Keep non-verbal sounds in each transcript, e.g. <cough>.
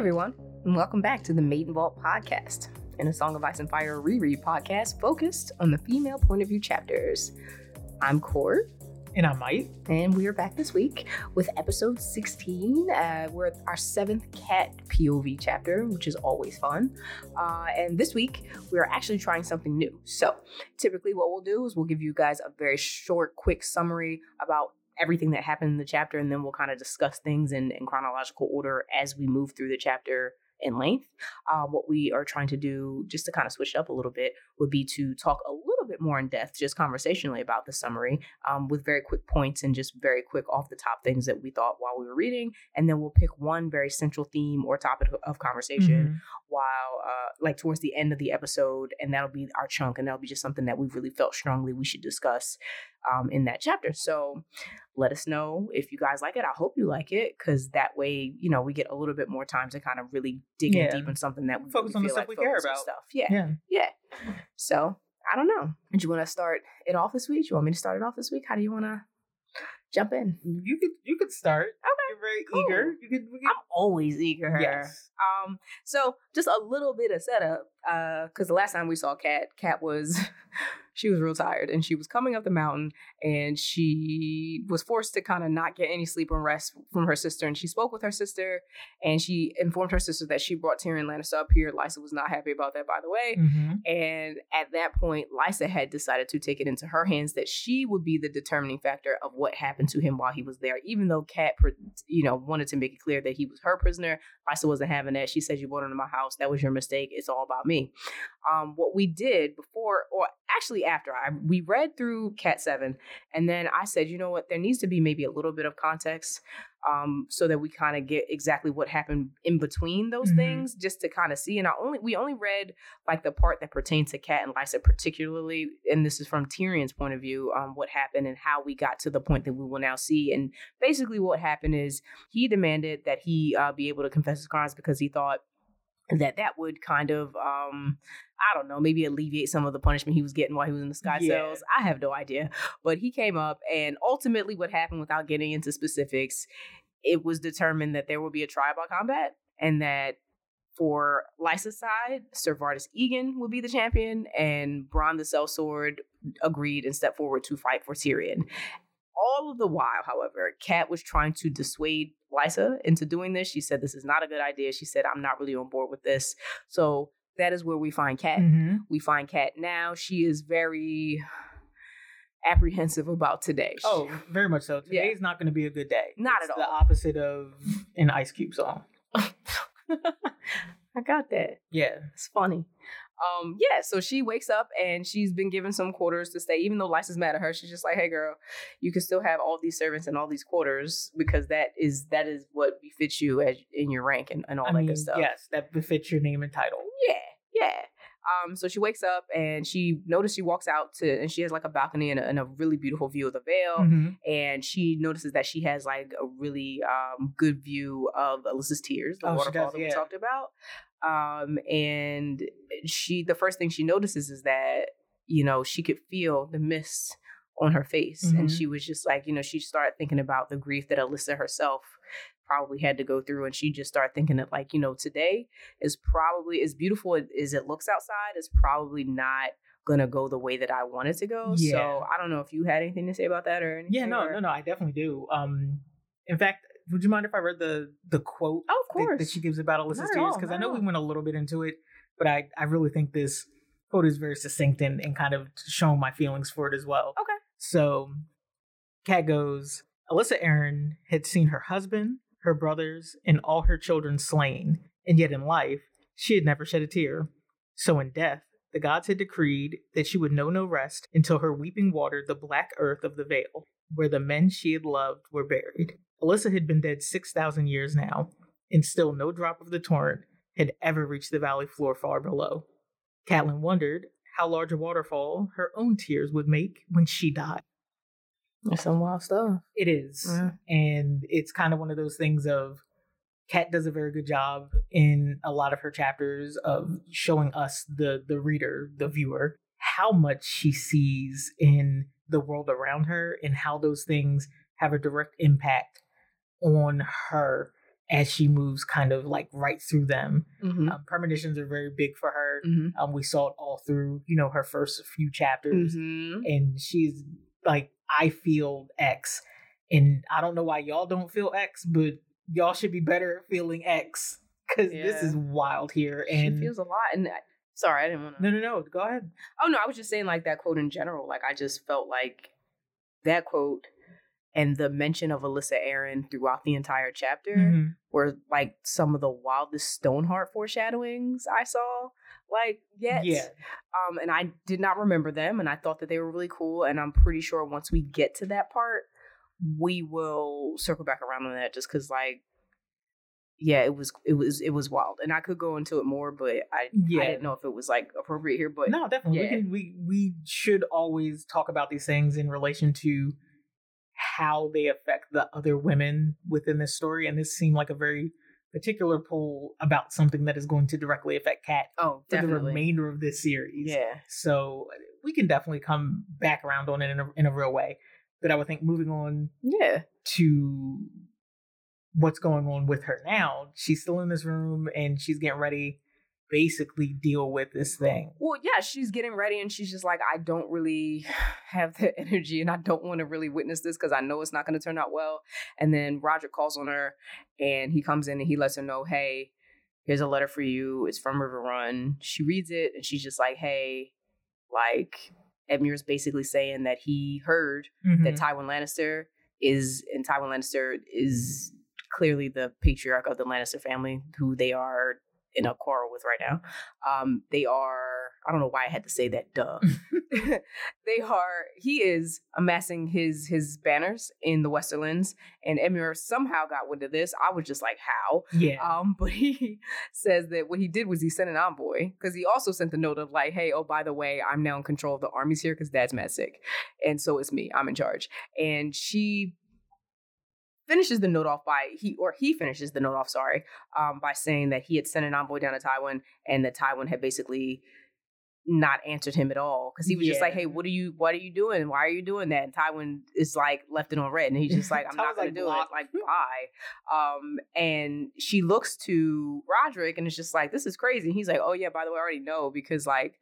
everyone, and welcome back to the Maiden Vault podcast, and a Song of Ice and Fire reread podcast focused on the female point of view chapters. I'm Court, And I'm Mike. and we are back this week with episode 16. Uh, we're at our seventh cat POV chapter, which is always fun. Uh, and this week, we are actually trying something new. So, typically, what we'll do is we'll give you guys a very short, quick summary about everything that happened in the chapter, and then we'll kind of discuss things in, in chronological order as we move through the chapter in length. Uh, what we are trying to do, just to kind of switch it up a little bit, would be to talk a little bit more in depth, just conversationally about the summary, um, with very quick points and just very quick off the top things that we thought while we were reading, and then we'll pick one very central theme or topic of conversation Mhm. while uh like towards the end of the episode and that'll be our chunk and that'll be just something that we've really felt strongly we should discuss um in that chapter so let us know if you guys like it i hope you like it because that way you know we get a little bit more time to kind of really dig in deep in something that we Focus on the stuff like we care about. stuff yeah Yeah. yeah so i don't know do you want to start it off this week do you want me to start it off this week how do you want to jump in You could you could start. Okay, You're very cool. eager. You could, we could i'm always eager Yes. Um, so just a little bit of setup, uh, because the last time we saw Kat, Kat was <laughs> she was real tired and she was coming up the mountain and she was forced to kind of not get any sleep and rest from her sister. And she spoke with her sister and she informed her sister that she brought Tyrion Lannister up here. Lysa was not happy about that, by the way. Mhm. And at that point, Lysa had decided to take it into her hands that she would be the determining factor of what happened to him while he was there. Even though Kat, you know, wanted to make it clear that he was her prisoner, Lysa wasn't having that. She said, "You brought him to my house. That was your mistake. It's all about me." Um, what we did before, or actually after, I we read through Cat Seven, and then I said, "You know what? There needs to be maybe a little bit of context." Um, so that we kind of get exactly what happened in between those Mhm. things, just to kind of see. And I only we only read like the part that pertains to Cat and Lysa particularly, and this is from Tyrion's point of view, um, what happened and how we got to the point that we will now see. And basically, what happened is he demanded that he uh, be able to confess his crimes because he thought that that would kind of um i don't know maybe alleviate some of the punishment he was getting while he was in the sky Yeah. cells i have no idea but he came up and ultimately what happened without getting into specifics it was determined that there will be a trial by combat and that for Lysa's side, Sir Vardis Egen would be the champion, and Bronn the Sellsword agreed and stepped forward to fight for Tyrion. All of the while, however, Kat was trying to dissuade Lysa into doing this. She said, This is not a good idea. She said, I'm not really on board with this. So that is where we find Kat. Mhm. We find Kat now. She is very apprehensive about today. Oh, very much so. <laughs> Yeah. Today's not going to be a good day. Not It's at all. The opposite of an Ice Cube song. <laughs> I got that. Yeah. It's funny. Um, yeah, so she wakes up and she's been given some quarters to stay, even though Lysa's mad at her. She's just like, "Hey, girl, you can still have all these servants and all these quarters because that is that is what befits you as in your rank and, and all I that mean, good stuff." yes, that befits your name and title. yeah, yeah. Um, so she wakes up and she notices she walks out to and she has like a balcony and a, and a really beautiful view of the Vale Mhm. and she notices that she has like a really um, good view of Alyssa's tears, the Oh, waterfall does, that we talked about. Um, and she, the first thing she notices is that you know she could feel the mist on her face, and Mhm. she was just like, you know, she started thinking about the grief that Alyssa herself probably had to go through, and she just started thinking that like, you know, today is probably as beautiful as it looks outside is probably not gonna go the way that I want it to go. Yeah. So I don't know if you had anything to say about that or anything. Yeah, no, or- no, no. I definitely do. Um, in fact, would you mind if I read the the quote Oh, of that, course. that she gives about Alyssa's tears? Because I know we went a little bit into it, but I I really think this quote is very succinct and, and kind of showing my feelings for it as well. Okay. So, Kat goes. Alyssa Arryn had seen her husband, her brothers, and all her children slain, and yet in life she had never shed a tear. So in death, the gods had decreed that she would know no rest until her weeping watered the black earth of the Vale, where the men she had loved were buried. Alyssa had been dead 6,000 years now, and still no drop of the torrent had ever reached the valley floor far below. Catelyn wondered how large a waterfall her own tears would make when she died. That's some wild stuff. It is. Yeah. And it's kind of one of those things of Kat does a very good job in a lot of her chapters of showing us the the reader, the viewer, how much she sees in the world around her and how those things have a direct impact on her as she moves kind of like right through them. Mhm. Um, premonitions are very big for her. Mhm. Um, we saw it all through, you know, her first few chapters, Mhm. and she's like, I feel X, and I don't know why y'all don't feel X, but y'all should be better at feeling X because this is wild here. She And feels a lot. And I- sorry, I didn't want to. no, no, no, go ahead. Oh no, I was just saying like that quote in general. Like I just felt like that quote and the mention of Alyssa Arryn throughout the entire chapter Mhm. were like some of the wildest Stoneheart foreshadowings I saw. Like yet. Yeah, Um, and I did not remember them, and I thought that they were really cool. And I'm pretty sure once we get to that part, we will circle back around on that. Just because, like, yeah, it was it was it was wild, and I could go into it more, but I Yeah. I didn't know if it was like appropriate here. But no, definitely. yeah. We can we we should always talk about these things in relation to how they affect the other women within this story. And this seemed like a very particular pull about something that is going to directly affect Kat oh, for the remainder of this series. yeah, So we can definitely come back around on it in a, in a real way. But I would think moving on yeah, to what's going on with her now, she's still in this room and she's getting ready basically deal with this thing. Well, yeah, she's getting ready and she's just like, I don't really have the energy and I don't want to really witness this because I know it's not going to turn out well. And then Roger calls on her and he comes in and he lets her know, hey, here's a letter for you. It's from Riverrun. She reads it and she's just like, hey, like, Edmure's basically saying that he heard that Mhm. Tywin Lannister is, and Tywin Lannister is clearly the patriarch of the Lannister family, who they are in a quarrel with right now. Um, they are, I don't know why I had to say that, duh. <laughs> <laughs> they are, he is amassing his his banners in the Westerlands, and Edmure somehow got wind of this. I was just like, how? yeah. Um, <laughs> but he says that what he did was he sent an envoy because he also sent the note of like, hey, oh by the way, I'm now in control of the armies here because Dad's mad sick, and so it's me. I'm in charge. And she finishes the note off by he or he finishes the note off, sorry, um, by saying that he had sent an envoy down to Tywin and that Tywin had basically not answered him at all because he was just like, "Hey, what are you? What are you doing? Why are you doing that?" And Tywin is like left it on red, and he's just like, <laughs> "I'm not gonna like, do "Block." it." Like, <laughs> bye. Um, and she looks to Rodrik, and it's just like, "This is crazy." And he's like, "Oh yeah, by the way, I already know because like."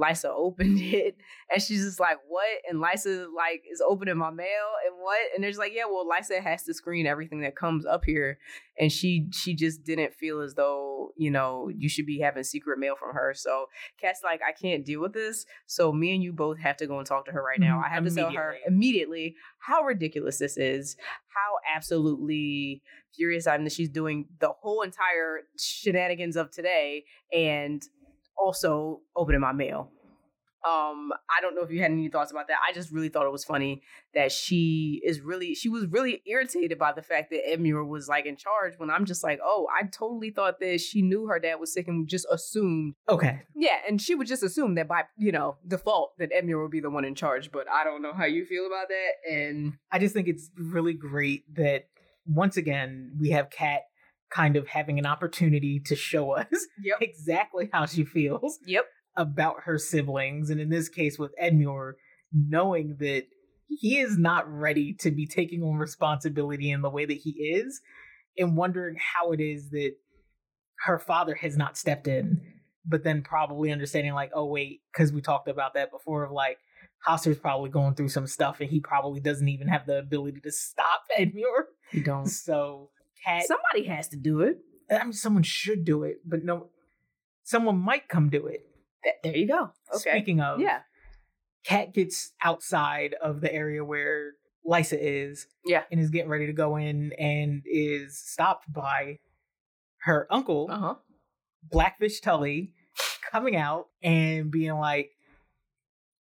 Lysa opened <laughs> it and she's just like, what? And Lysa like is opening my mail and what? And there's like, yeah, well, Lysa has to screen everything that comes up here. And she she just didn't feel as though, you know, you should be having secret mail from her. So Kat's like, I can't deal with this. So me and you both have to go and talk to her right now. Mhm, I have to tell her immediately. immediately how ridiculous this is, how absolutely furious I am that she's doing the whole entire shenanigans of today and also opening my mail. Um, I don't know if you had any thoughts about that. I just really thought it was funny that she is really she was really irritated by the fact that Edmure was like in charge when I'm just like, oh, I totally thought that she knew her dad was sick and just assumed Okay. yeah, and she would just assume that by you know default that Edmure would be the one in charge. But I don't know how you feel about that. And I just think it's really great that once again we have Kat kind of having an opportunity to show us <laughs> yep, exactly how she feels yep, about her siblings, and in this case with Edmure, knowing that he is not ready to be taking on responsibility in the way that he is, and wondering how it is that her father has not stepped in, but then probably understanding like, oh wait, because we talked about that before of like Hoster's probably going through some stuff and he probably doesn't even have the ability to stop <laughs> Edmure. He don't. So Kat Somebody has to do it. I mean someone should do it, but no someone might come do it. There you go. Okay. Speaking of yeah. Kat gets outside of the area where Lysa is. Yeah. And is getting ready to go in and is stopped by her uncle, Uh huh. Blackfish Tully, coming out and being like,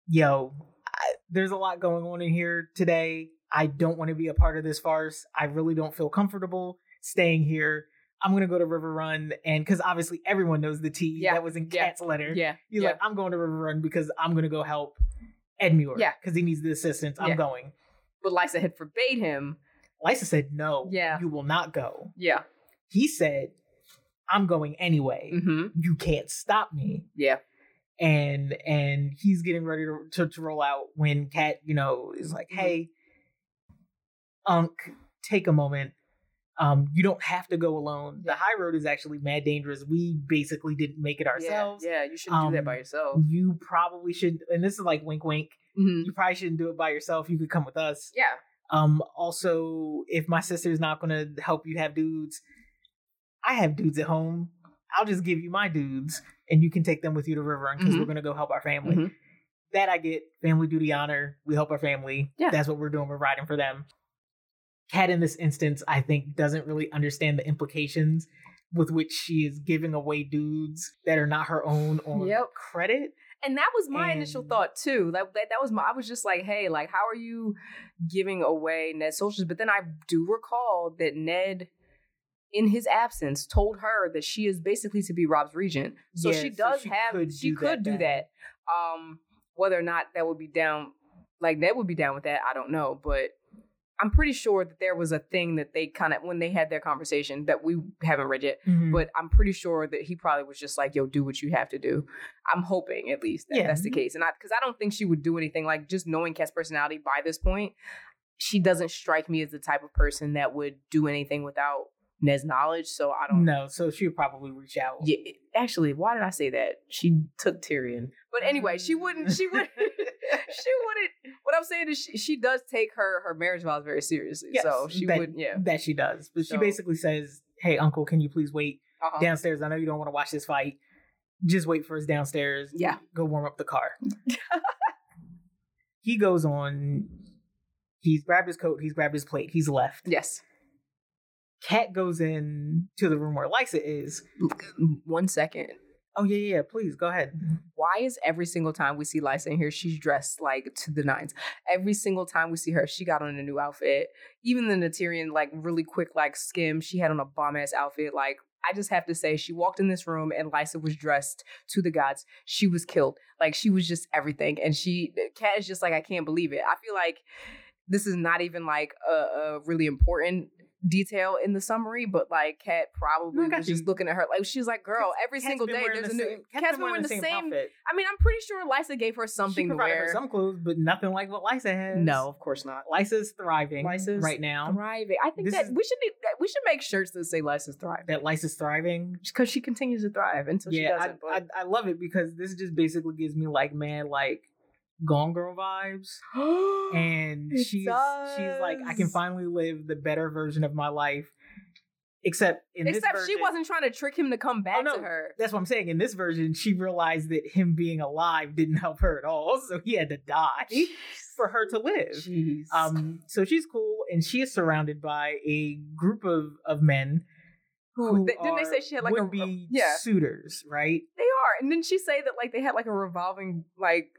yo, I, there's a lot going on in here today. I don't want to be a part of this farce. I really don't feel comfortable staying here. I'm gonna go to Riverrun, and because obviously everyone knows the tea Yeah, that was in yeah, Kat's letter. Yeah. He's yeah. like, I'm going to Riverrun because I'm going to go help Edmure. Yeah. Because he needs the assistance. I'm going. but Lysa had forbade him. Lysa said, No, Yeah. you will not go. Yeah. He said, I'm going anyway. Mm-hmm. You can't stop me. Yeah. And and he's getting ready to, to, to roll out when Cat, you know, is like, Mhm. Hey, Unc, take a moment. Um, you don't have to go alone. The high road is actually mad dangerous. We basically didn't make it ourselves. Yeah, yeah you shouldn't do that by Um, yourself. You probably should, and this is like wink, wink. Mhm. You probably shouldn't do it by yourself. You could come with us. Yeah. Um, also, if my sister's not gonna help you have dudes, I have dudes at home. I'll just give you my dudes, and you can take them with you to Riverrun because Mhm. we're gonna go help our family. Mhm. That I get. Family duty honor. We help our family. Yeah. That's what we're doing. We're riding for them. Kat, in this instance, I think doesn't really understand the implications with which she is giving away dudes that are not her own on Yep. credit. And that was my initial thought too. That, that that was my. I was just like, hey, like, how are you giving away Ned's socials? But then I do recall that Ned, in his absence, told her that she is basically to be Robb's regent. So Yeah, she so does she have. could she do could that do then. that. Um, whether or not that would be down, like Ned would be down with that, I don't know. But I'm pretty sure that there was a thing that they kind of when they had their conversation that we haven't read yet Mhm. but I'm pretty sure that he probably was just like, "Yo, do what you have to do." I'm hoping at least that Yeah. that's the case, and I because I don't think she would do anything like just knowing Kat's personality by this point. She doesn't strike me as the type of person that would do anything without Ned's knowledge. So I don't. no, so she would probably reach out. Yeah, actually, why did I say that? She took Tyrion, but anyway, she wouldn't. She would. <laughs> she wouldn't. I'm saying is, she, she does take her her marriage vows very seriously. Yes, so she that, would. Yeah. that she does. But she basically says, "Hey, Uncle, can you please wait Uh-huh. downstairs? I know you don't want to watch this fight. Just wait for us downstairs. Yeah. go warm up the car." <laughs> he goes on. He's grabbed his coat. He's grabbed his plate. He's left. Yes. Kat goes in to the room where Lysa is. One second. Oh yeah, yeah. yeah, Please go ahead. Mm-hmm. why is every single time we see Lysa in here, she's dressed like to the nines? Every single time we see her, she got on a new outfit. Even the Naturian, like really quick, like skim, she had on a bomb ass outfit. Like, I just have to say, she walked in this room and Lysa was dressed to the gods. She was killed. Like, she was just everything. And she, Kat is just like, I can't believe it. I feel like this is not even like a, a really important detail in the summary, but like Kat probably No, I got was just looking at her like she's like, girl, every Kat's single day there's a new. same- Kat's been been wearing the same. outfit. I mean, I'm pretty sure Lysa gave her something she to wear. her some clothes, but nothing like what Lysa has. no, of course not. Lysa's thriving Lysa's right now. Thriving. I think This that is- we should we should make shirts that say Lysa's thriving That Lysa's thriving. because she continues to thrive until she yeah, doesn't. I, but... I I love it because this just basically gives me like man like Gone Girl vibes, <gasps> and she's she's like I can finally live the better version of my life. Except in this, Except this she wasn't trying to trick him to come back no. to her. That's what I'm saying. In this version, she realized that him being alive didn't help her at all, <laughs> so he had to die for her to live. Jeez. Um, so she's cool, and she is surrounded by a group of of men Who, didn't they say she had like a be yeah? suitors, right? They are. And didn't she say that like they had like a revolving like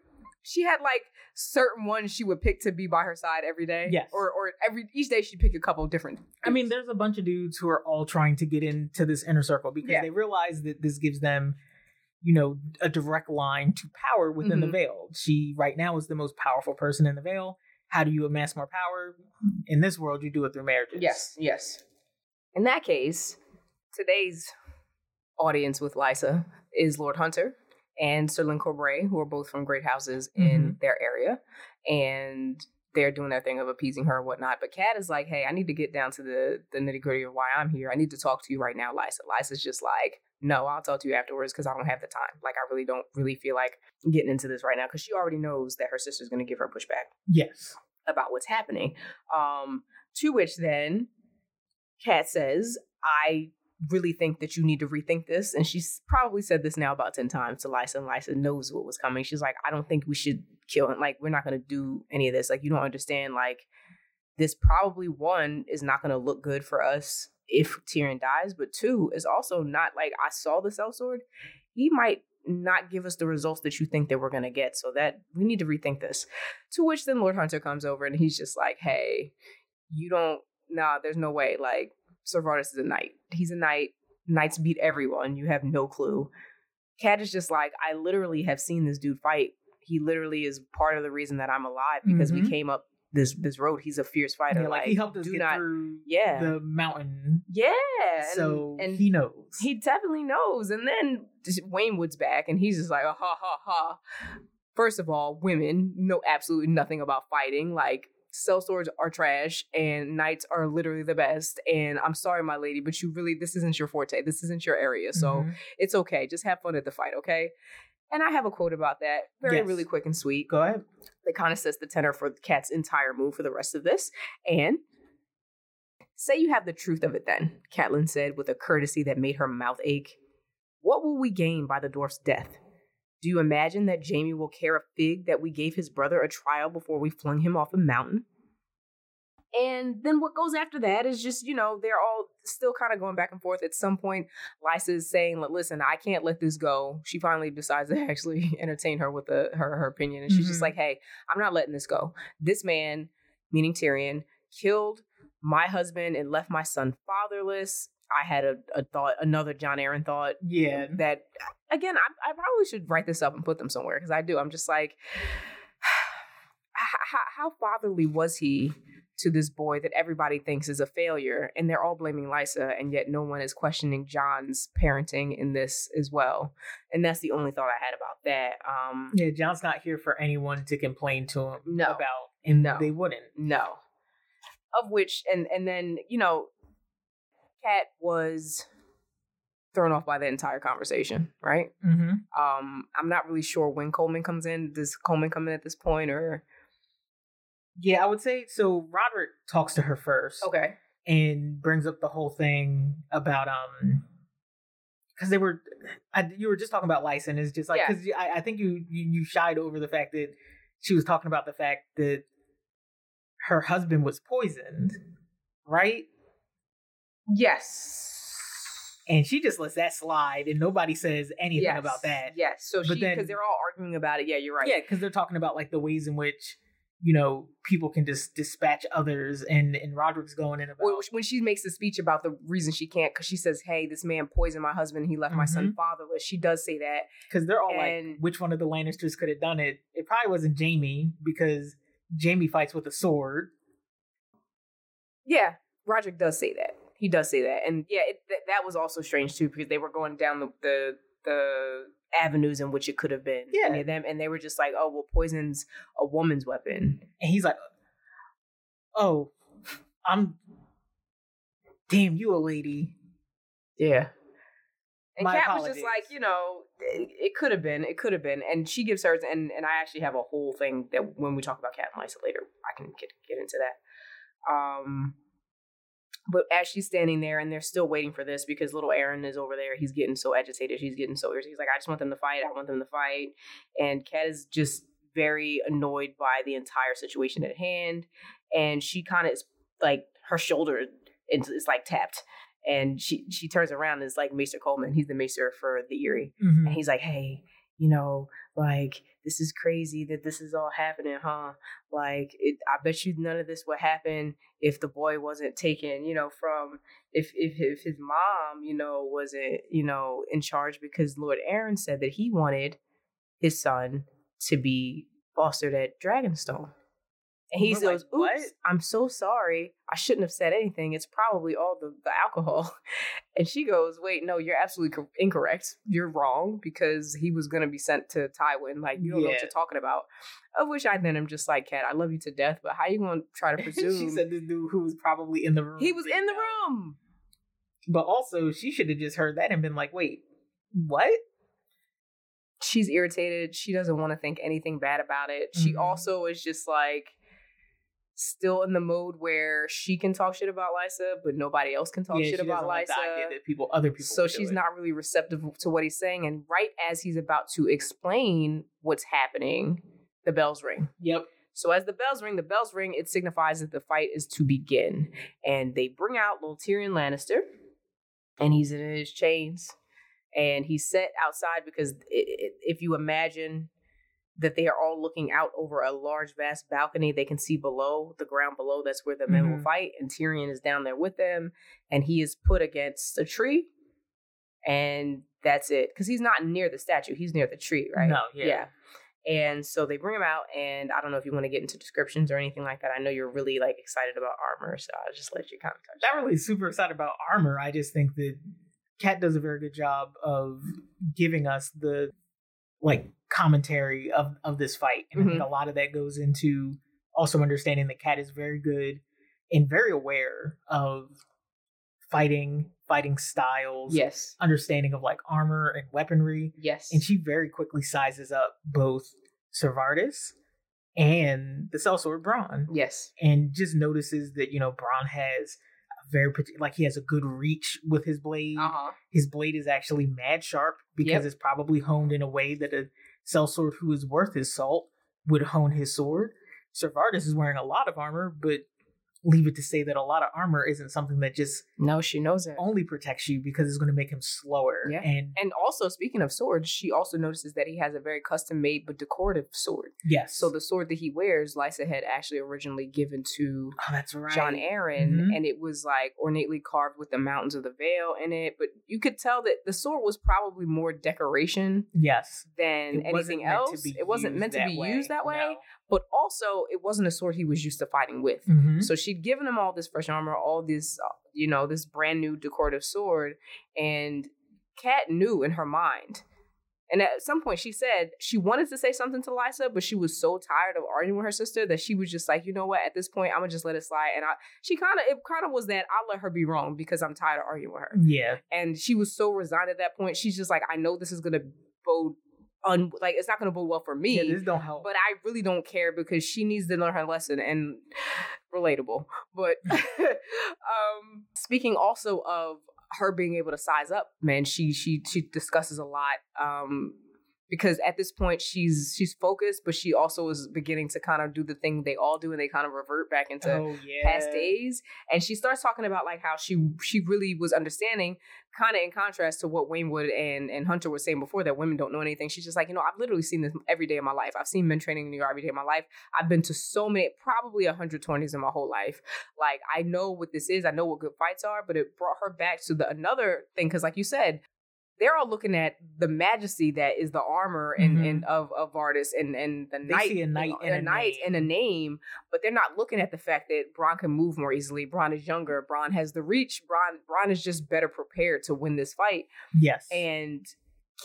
she had like certain ones she would pick to be by her side every day? Yes. Or or every each day she'd pick a couple different. I mean, there's a bunch of dudes who are all trying to get into this inner circle because Yeah. they realize that this gives them, you know, a direct line to power within the Mhm. Vale. She right now is the most powerful person in the Vale. How do you amass more power? In this world, you do it through marriages. Yes, yes. In that case, today's audience with Lysa is Lord Hunter and Ser Lyn Corbray, who are both from great houses in their area. And they're doing their thing of appeasing her and whatnot. But Kat is like, hey, I need to get down to the, the nitty gritty of why I'm here. I need to talk to you right now, Lysa. Lysa's just like, no, I'll talk to you afterwards because I don't have the time. Like, I really don't really feel like getting into this right now because she already knows that her sister's going to give her pushback Yes. about what's happening. Um, to which then Kat says, I really think that you need to rethink this. And she's probably said this now about 10 times to Lysa, and Lysa knows what was coming. She's like, I don't think we should kill him. Like, we're not going to do any of this. Like, you don't understand. Like, this probably one is not going to look good for us if Tyrion dies, but two is also not like I saw the sellsword. He might not give us the results that you think that we're going to get. So that we need to rethink this. To which then Lord Hunter comes over and he's just like, hey, you don't, nah, there's no way. Like, Vardis is a knight. He's a knight. Knights beat everyone. You have no clue. Kat is just like, I literally have seen this dude fight. He literally is part of the reason that I'm alive because Mhm. we came up this this road. He's a fierce fighter. Yeah, like, he helped us do get not, through Yeah. the mountain, yeah. and- so and he knows. he definitely knows. And then Waynwood's back, and he's just like, ha ha ha. First of all, women know absolutely nothing about fighting. Like sellswords are trash and knights are literally the best. And I'm sorry, my lady, but you really, this isn't your forte. This isn't your area. So Mhm. it's okay. Just have fun at the fight, okay? And I have a quote about that. Very, Yes. really quick and sweet. go ahead. That kind of sets the tenor for Cat's entire move for the rest of this. And say you have the truth of it then, Catelyn said with a courtesy that made her mouth ache. What will we gain by the dwarf's death? Do you imagine that Jaime will care a fig that we gave his brother a trial before we flung him off a mountain? And then what goes after that is just, you know, they're all still kind of going back and forth. At some point, Lysa is saying, "Look, listen, I can't let this go. She finally decides to <laughs> actually entertain her with the, her, her opinion. And she's just Mhm. like, hey, I'm not letting this go. This man, meaning Tyrion, killed my husband and left my son fatherless. I had a, a thought, another Jon Arryn thought Yeah. that again I, I probably should write this up and put them somewhere because i do i'm just like <sighs> how, how fatherly was he to this boy that everybody thinks is a failure and they're all blaming Lysa, and yet no one is questioning Jon's parenting in this as well and that's the only thought I had about that um Yeah, Jon's not here for anyone to complain to him No. about, and No. they wouldn't. no of which and and then you know Kat was thrown off by the entire conversation right Mm-hmm. Um, I'm not really sure when Colemon comes in. Does Colemon come in at this point or Yeah, I would say so. Rodrik talks to her first, okay? and brings up the whole thing about um, because they were, I, you were just talking about license. It's just like Yeah. because I, I think you, you you shied over the fact that she was talking about the fact that her husband was poisoned, right? Yes. And she just lets that slide, and nobody says anything Yes. about that. Yes. So But she because they're all arguing about it. Yeah, you're right. Yeah, because they're talking about like the ways in which you know people can just dispatch others, and and Rodrik's going in about When- When she makes the speech about the reason she can't, because she says, "Hey, this man poisoned my husband. He left my son mm-hmm. fatherless." She does say that. because they're all And- like, which one of the Lannisters could have done it? It probably wasn't Jaime because Jaime fights with a sword. Yeah, Roderick does say that. He does say that, and yeah, it, th- that was also strange too because they were going down the the, the avenues in which it could have been. Yeah. any of them, and they were just like, "Oh, well, poison's a woman's weapon." And he's like, "Oh, I'm damn you, a lady." Yeah. And My Kat was just like, you know, it, it could have been, it could have been, and she gives hers, and and I actually have a whole thing that when we talk about Cat and Lysa later, I can get get into that. Um, but as she's standing there, and they're still waiting for this because little Arryn is over there, he's getting so agitated, he's getting so irritated. He's like, I just want them to fight, I want them to fight, and Kat is just very annoyed by the entire situation at hand, and she kind of is like her shoulder is, is like tapped and she she turns around and it's like Maester Colemon. He's the Maester for the Eyrie, Mhm. and he's like, "Hey, you know, like this is crazy that this is all happening, huh? Like, it, I bet you none of this would happen if the boy wasn't taken, you know, from if if if his mom, you know, wasn't you know in charge because Lord Arryn said that he wanted his son to be fostered at Dragonstone." And he We're like, goes, "Oops, "What?" I'm so sorry. I shouldn't have said anything. It's probably all the, the alcohol." <laughs> And she goes, "Wait, no, you're absolutely co- incorrect. You're wrong because he was going to be sent to Tywin. Like you don't know what you're talking about." Of which I then am just like, "Cat, I love you to death, but how you going to try to <laughs> presume?" she said this dude who was probably in the room. he was in the room. But also, she should have just heard that and been like, "Wait, what?" She's irritated. She doesn't want to think anything bad about it. She Mhm. also is just like still in the mode where she can talk shit about Lysa, but nobody else can talk yeah, shit about doesn't like the idea Lysa. that people, other people. So she's it. not really receptive to what he's saying. And right as he's about to explain what's happening, the bells ring. Yep. So as the bells ring, the bells ring, it signifies that the fight is to begin. And they bring out little Tyrion Lannister, and he's in his chains, and he's set outside because i i if you imagine that they are all looking out over a large, vast balcony, they can see below the ground below. That's where the men will Mhm. fight, and Tyrion is down there with them, and he is put against a tree, and that's it because he's not near the statue; he's near the tree, right? No, yeah. And so they bring him out, and I don't know if you want to get into descriptions or anything like that. I know you're really like excited about armor, so I'll just let you kind of touch. not really super excited about armor. I just think that Kat does a very good job of giving us the like commentary of of this fight, and I think a lot of that goes into also understanding that Kat is very good and very aware of fighting, fighting styles, Yes. understanding of like armor and weaponry. Yes. And she very quickly sizes up both Ser Vardis and the sellsword Bronn. yes. And just notices that, you know, Bronn has a very like he has a good reach with his blade. Uh huh. His blade is actually mad sharp because Yep. it's probably honed in a way that a sellsword who is worth his salt would hone his sword. Ser Vardis is wearing a lot of armor, but leave it to say that a lot of armor isn't something that just No, she knows it. only protects you because it's going to make him slower. Yeah. And And also, speaking of swords, she also notices that he has a very custom made but decorative sword. yes, So the sword that he wears, Lysa had actually originally given to oh, that's right. Jon Arryn, Mhm. and it was like ornately carved with the mountains of the Vale in it. But you could tell that the sword was probably more decoration Yes, than It anything else. be It wasn't meant to be used that way. No. But also, it wasn't a sword he was used to fighting with. Mhm. So she'd given him all this fresh armor, all this, uh, you know, this brand new decorative sword, and Kat knew in her mind. And at some point, she said she wanted to say something to Lysa, but she was so tired of arguing with her sister that she was just like, you know what? At this point, I'm gonna just let it slide. And I, she kind of, it kind of was that I'll let her be wrong because I'm tired of arguing with her. Yeah, And she was so resigned at that point. She's just like, I know this is gonna bode, un- like it's not gonna bode well for me yeah. This don't help. but I really don't care because she needs to learn her lesson and <sighs> relatable. But <laughs> <laughs> um speaking also of her being able to size up, man, she she she discusses a lot. Um because at this point she's she's focused, but she also is beginning to kind of do the thing they all do and they kind of revert back into oh yeah, past days. And she starts talking about like how she she really was understanding kind of in contrast to what Waynwood and and Hunter were saying before that women don't know anything. She's just like you know I've literally seen this every day of my life. I've seen men training in New York every day of my life. I've been to so many probably 120s in my whole life. Like I know what this is. I know what good fights are. But it brought her back to the another thing because like you said they're all looking at the majesty that is the armor and, Mhm. and of of artists and and the They knight see a knight and a knight name. and a name, but they're not looking at the fact that Bronn can move more easily. Bronn is younger. Bronn has the reach. Bronn Bronn is just better prepared to win this fight. yes, And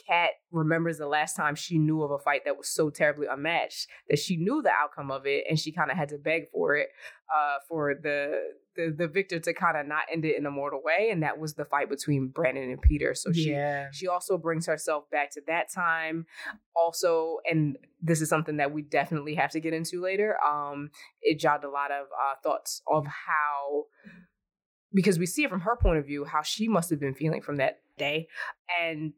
Kat remembers the last time she knew of a fight that was so terribly unmatched that she knew the outcome of it and she kind of had to beg for it, uh, for the the, the victor to kind of not end it in a mortal way, and that was the fight between Brandon and Petyr. So she yeah, she also brings herself back to that time. Also, and this is something that we definitely have to get into later. Um, it jogged a lot of uh, thoughts of how, because we see it from her point of view, how she must have been feeling from that day, and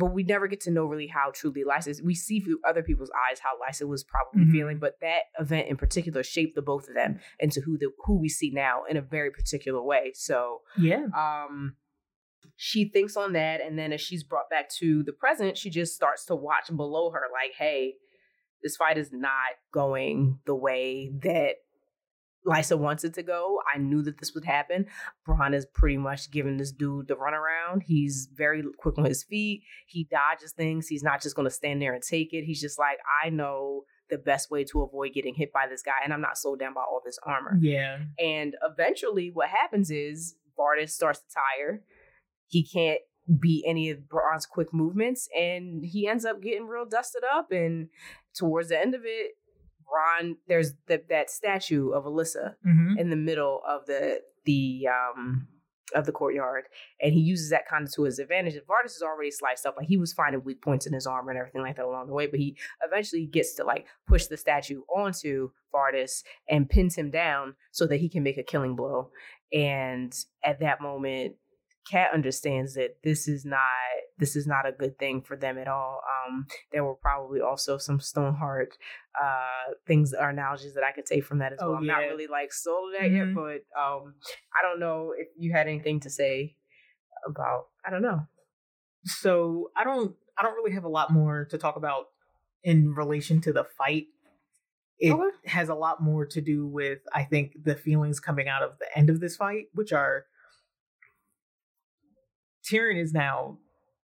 but we never get to know really how truly Lysa is. We see through other people's eyes how Lysa was probably Mhm. feeling, but that event in particular shaped the both of them into who the who we see now in a very particular way. So yeah, um she thinks on that and then as she's brought back to the present she just starts to watch below her like hey this fight is not going the way that Lysa wants it to go. I knew that this would happen. Bronn is pretty much giving this dude the runaround. He's very quick on his feet. He dodges things. He's not just going to stand there and take it. He's just like, I know the best way to avoid getting hit by this guy, and I'm not slowed down by all this armor. yeah, And eventually, what happens is Vardis starts to tire. He can't beat any of Bronn's quick movements, and he ends up getting real dusted up. And towards the end of it, Bronn, there's the, that statue of Alyssa hmm in the middle of the the um of the courtyard, and he uses that kind of to his advantage. And Vardis is already sliced up, like he was finding weak points in his armor and everything like that along the way. But he eventually gets to like push the statue onto Vardis and pins him down so that he can make a killing blow. And at that moment, Kat understands that this is not this is not a good thing for them at all. Um, there were probably also some Stoneheart uh, things or analogies that I could take from that as Oh, well. I'm not really like sold that Mhm. yet, but um, I don't know if you had anything to say about. I don't know. So I don't I don't really have a lot more to talk about in relation to the fight. It Okay. has a lot more to do with I think the feelings coming out of the end of this fight, which are Tyrion is now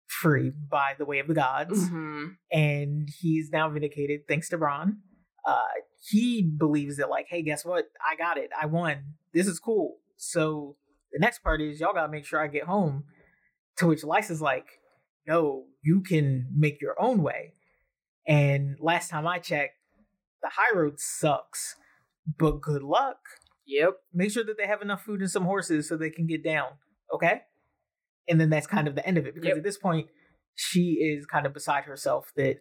free by the way of the gods, Mm-hmm. and he's now vindicated thanks to Bronn. Uh, he believes that like, hey, guess what? I got it. I won. This is cool. So the next part is y'all gotta make sure I get home. To which Lysa's like, no, you can make your own way. And last time I checked, the high road sucks. but good luck. Yep. Make sure that they have enough food and some horses so they can get down. Okay? And then that's kind of the end of it because Yep. at this point, she is kind of beside herself that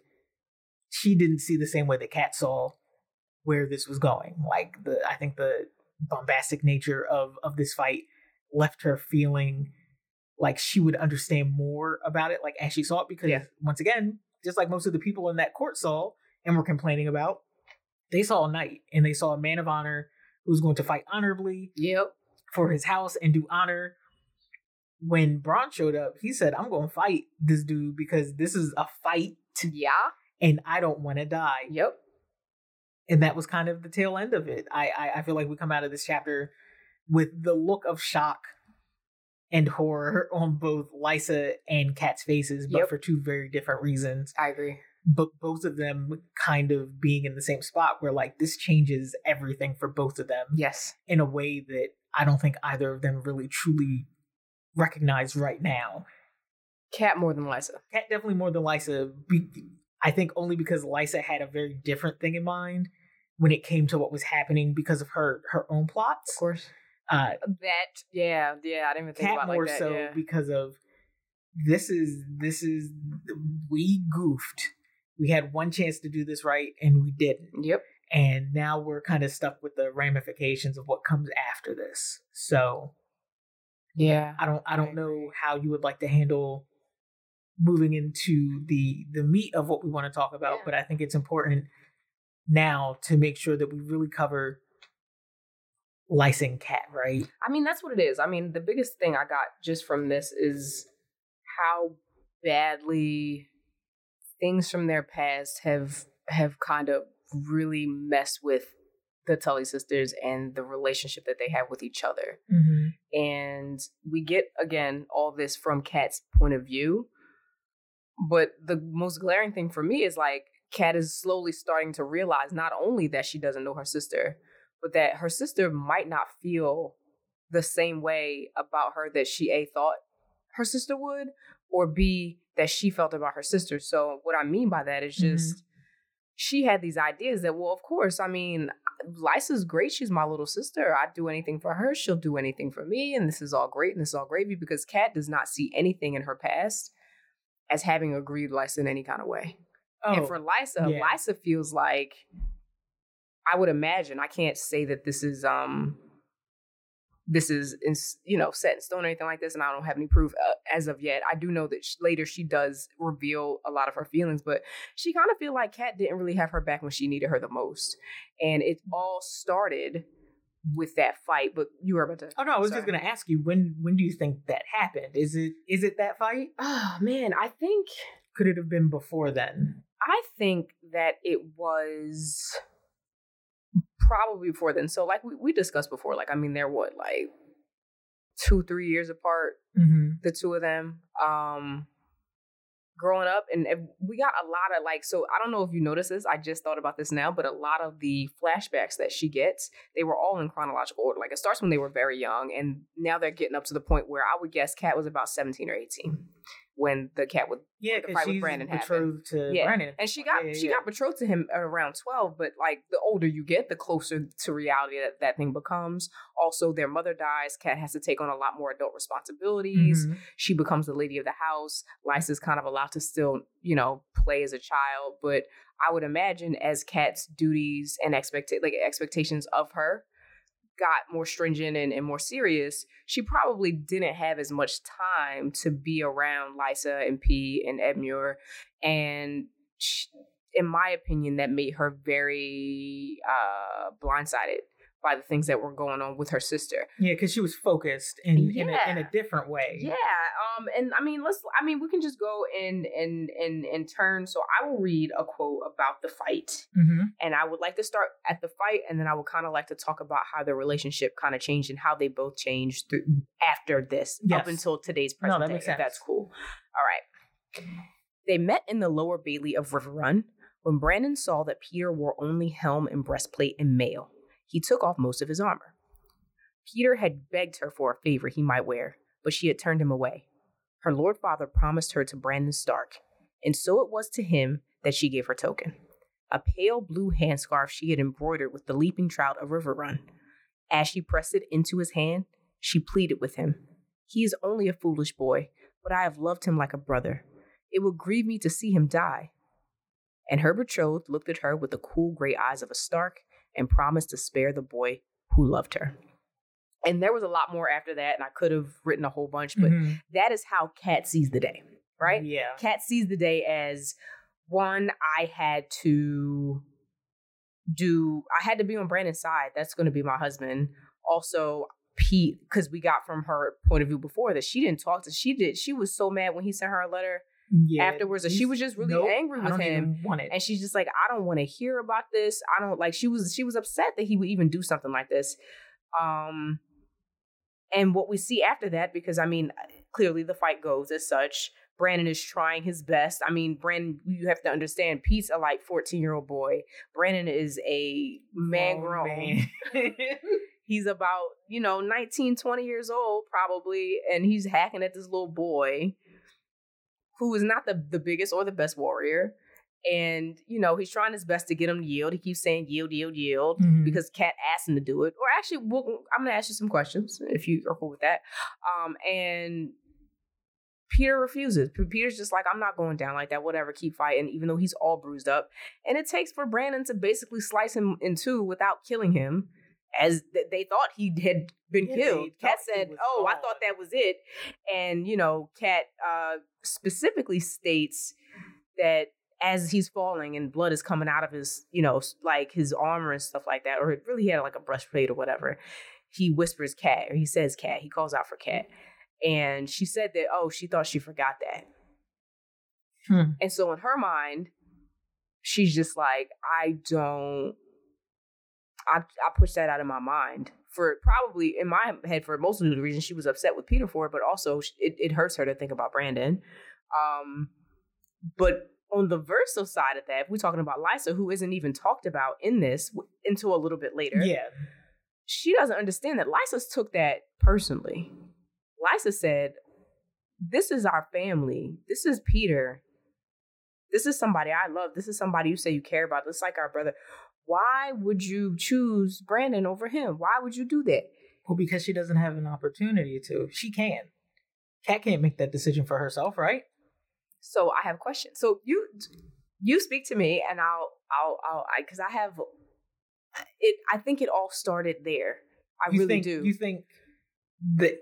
she didn't see the same way that Kat saw where this was going. Like the I think the bombastic nature of of this fight left her feeling like she would understand more about it like as she saw it because Yeah. once again, just like most of the people in that court saw and were complaining about, they saw a knight and they saw a man of honor who's going to fight honorably Yep. for his house and do honor. When Bronn showed up, he said, I'm going to fight this dude because this is a fight Yeah. and I don't want to die. Yep. And that was kind of the tail end of it. I, I, I feel like we come out of this chapter with the look of shock and horror <laughs> on both Lysa and Kat's faces, but Yep. for two very different reasons. I agree. But both of them kind of being in the same spot where like this changes everything for both of them Yes. in a way that I don't think either of them really truly recognize right now. Cat more than Lysa. Cat definitely more than Lysa. I think only because Lysa had a very different thing in mind when it came to what was happening because of her her own plots. Of course. Uh, That. Yeah. Yeah. I didn't even think Kat about more like that. so yeah. because of this is this is we goofed. We had one chance to do this right and we didn't. Yep. And now we're kind of stuck with the ramifications of what comes after this. So Yeah. I don't I don't know how you would like to handle moving into the the meat of what we want to talk about, Yeah. but I think it's important now to make sure that we really cover and Cat, right? I mean, that's what it is. I mean, the biggest thing I got just from this is how badly things from their past have have kind of really messed with the Tully sisters and the relationship that they have with each other. Mm-hmm. And we get again all this from Kat's point of view. But the most glaring thing for me is like Kat is slowly starting to realize not only that she doesn't know her sister, but that her sister might not feel the same way about her that she A thought her sister would, or B that she felt about her sister. So what I mean by that is Mhm. just she had these ideas that, well, of course, I mean, Lysa's great. She's my little sister. I'd do anything for her. She'll do anything for me. And this is all great and this is all gravy because Kat does not see anything in her past as having agreed Lysa in any kind of way. Oh, and for Lysa, yeah. Lysa feels like I would imagine. I can't say that this is um this is in, you know set in stone or anything like this, and I don't have any proof uh, as of yet. I do know that sh later she does reveal a lot of her feelings, but she kind of feel like Kat didn't really have her back when she needed her the most, and it all started with that fight. But you were about to. oh no, I was Sorry. just gonna ask you when when do you think that happened? Is it is it that fight? Oh man, I think Could it have been before then? I think that it was probably before then. So, like we, we discussed before, like I mean, they're what like two, three years apart, Mm-hmm. the two of them. Um, growing up, and we got a lot of like. So I don't know if you noticed this. I just thought about this now, but a lot of the flashbacks that she gets, they were all in chronological order. Like it starts when they were very young, and now they're getting up to the point where I would guess Kat was about seventeen or eighteen when the cat would Yeah, the fight with Brandon happened. betrothed to Yeah, Brandon. and she got Yeah, yeah, she got betrothed to him at around 12 but like the older you get the closer to reality that that thing becomes also their mother dies kat has to take on a lot more adult responsibilities Mhm. she becomes the lady of the house Lysa's kind of allowed to still you know play as a child but i would imagine as kat's duties and expect like expectations of her got more stringent and, and more serious, she probably didn't have as much time to be around Lysa and P and Edmure. And sh in my opinion, that made her very uh, blindsided by the things that were going on with her sister. Yeah, because she was focused in in, a, in a different way. Yeah. Um, and I mean, let's. I mean, we can just go in and and and turn. So I will read a quote about the fight. Mm-hmm. And I would like to start at the fight, and then I would kind of like to talk about how their relationship kind of changed and how they both changed through, after this up until today's present No, that day. makes If that's cool. All right. They met in the lower Bailey of Riverrun when Brandon saw that Petyr wore only helm and breastplate and mail. He took off most of his armor. Petyr had begged her for a favor he might wear, but she had turned him away. Her lord father promised her to Brandon Stark, and so it was to him that she gave her token a pale blue handscarf she had embroidered with the leaping trout of Riverrun. As she pressed it into his hand, she pleaded with him. He is only a foolish boy, but I have loved him like a brother. It would grieve me to see him die. And her betrothed looked at her with the cool gray eyes of a Stark and promised to spare the boy who loved her. And there was a lot more after that, and I could have written a whole bunch, but Mhm. that is how Kat sees the day, right? Yeah. Kat sees the day as one, I had to do, I had to be on Brandon's side. That's going to be my husband. Also, Pete, because we got from her point of view before that she didn't talk to, she did, she was so mad when he sent her a letter Yeah. afterwards. She was just really nope, angry with him. even want it. And she's just like, I don't want to hear about this. I don't like, she was, she was upset that he would even do something like this. Um, and what we see after that, because I mean, clearly the fight goes as such. Brandon is trying his best. I mean, Brandon, you have to understand, Pete's a like 14 year old boy. Brandon is a man Grown grown. man. <laughs> <laughs> He's about, you know, 19, 20 years old probably. And he's hacking at this little boy who is not the, the biggest or the best warrior. And, you know, he's trying his best to get him to yield. He keeps saying yield, yield, yield Mhm. because Kat asked him to do it. Or actually, we'll, I'm going to ask you some questions if you are cool with that. Um, and Petyr refuses. Petyr's just like, I'm not going down like that. Whatever, keep fighting, even though he's all bruised up. And it takes for Brandon to basically slice him in two without killing him, as th- they thought he had been Yeah, killed. He said, "Oh, I thought that was it." And you know, Kat uh, specifically states that as he's falling and blood is coming out of his, you know, like his armor and stuff like that, or it really had like a breastplate or whatever. He whispers "cat" or he says "cat." He calls out for "cat," and she said that oh, she thought she forgot that, Hmm. and so in her mind, she's just like, I don't. I I pushed that out of my mind for probably in my head for most of the reasons she was upset with Petyr for, it, but also it, it hurts her to think about Brandon. Um, but on the Verso side of that, if we're talking about Lysa, who isn't even talked about in this w- until a little bit later, Yeah. she doesn't understand that Lysa took that personally. Lysa said, This is our family. This is Petyr. This is somebody I love. This is somebody you say you care about. It's like our brother. Why would you choose Brandon over him? Why would you do that? Well, because she doesn't have an opportunity to. She can. Cat can't make that decision for herself, right? So I have questions. So you you speak to me and I'll I'll I'll I because I have it I think it all started there. I you really think, do. You think that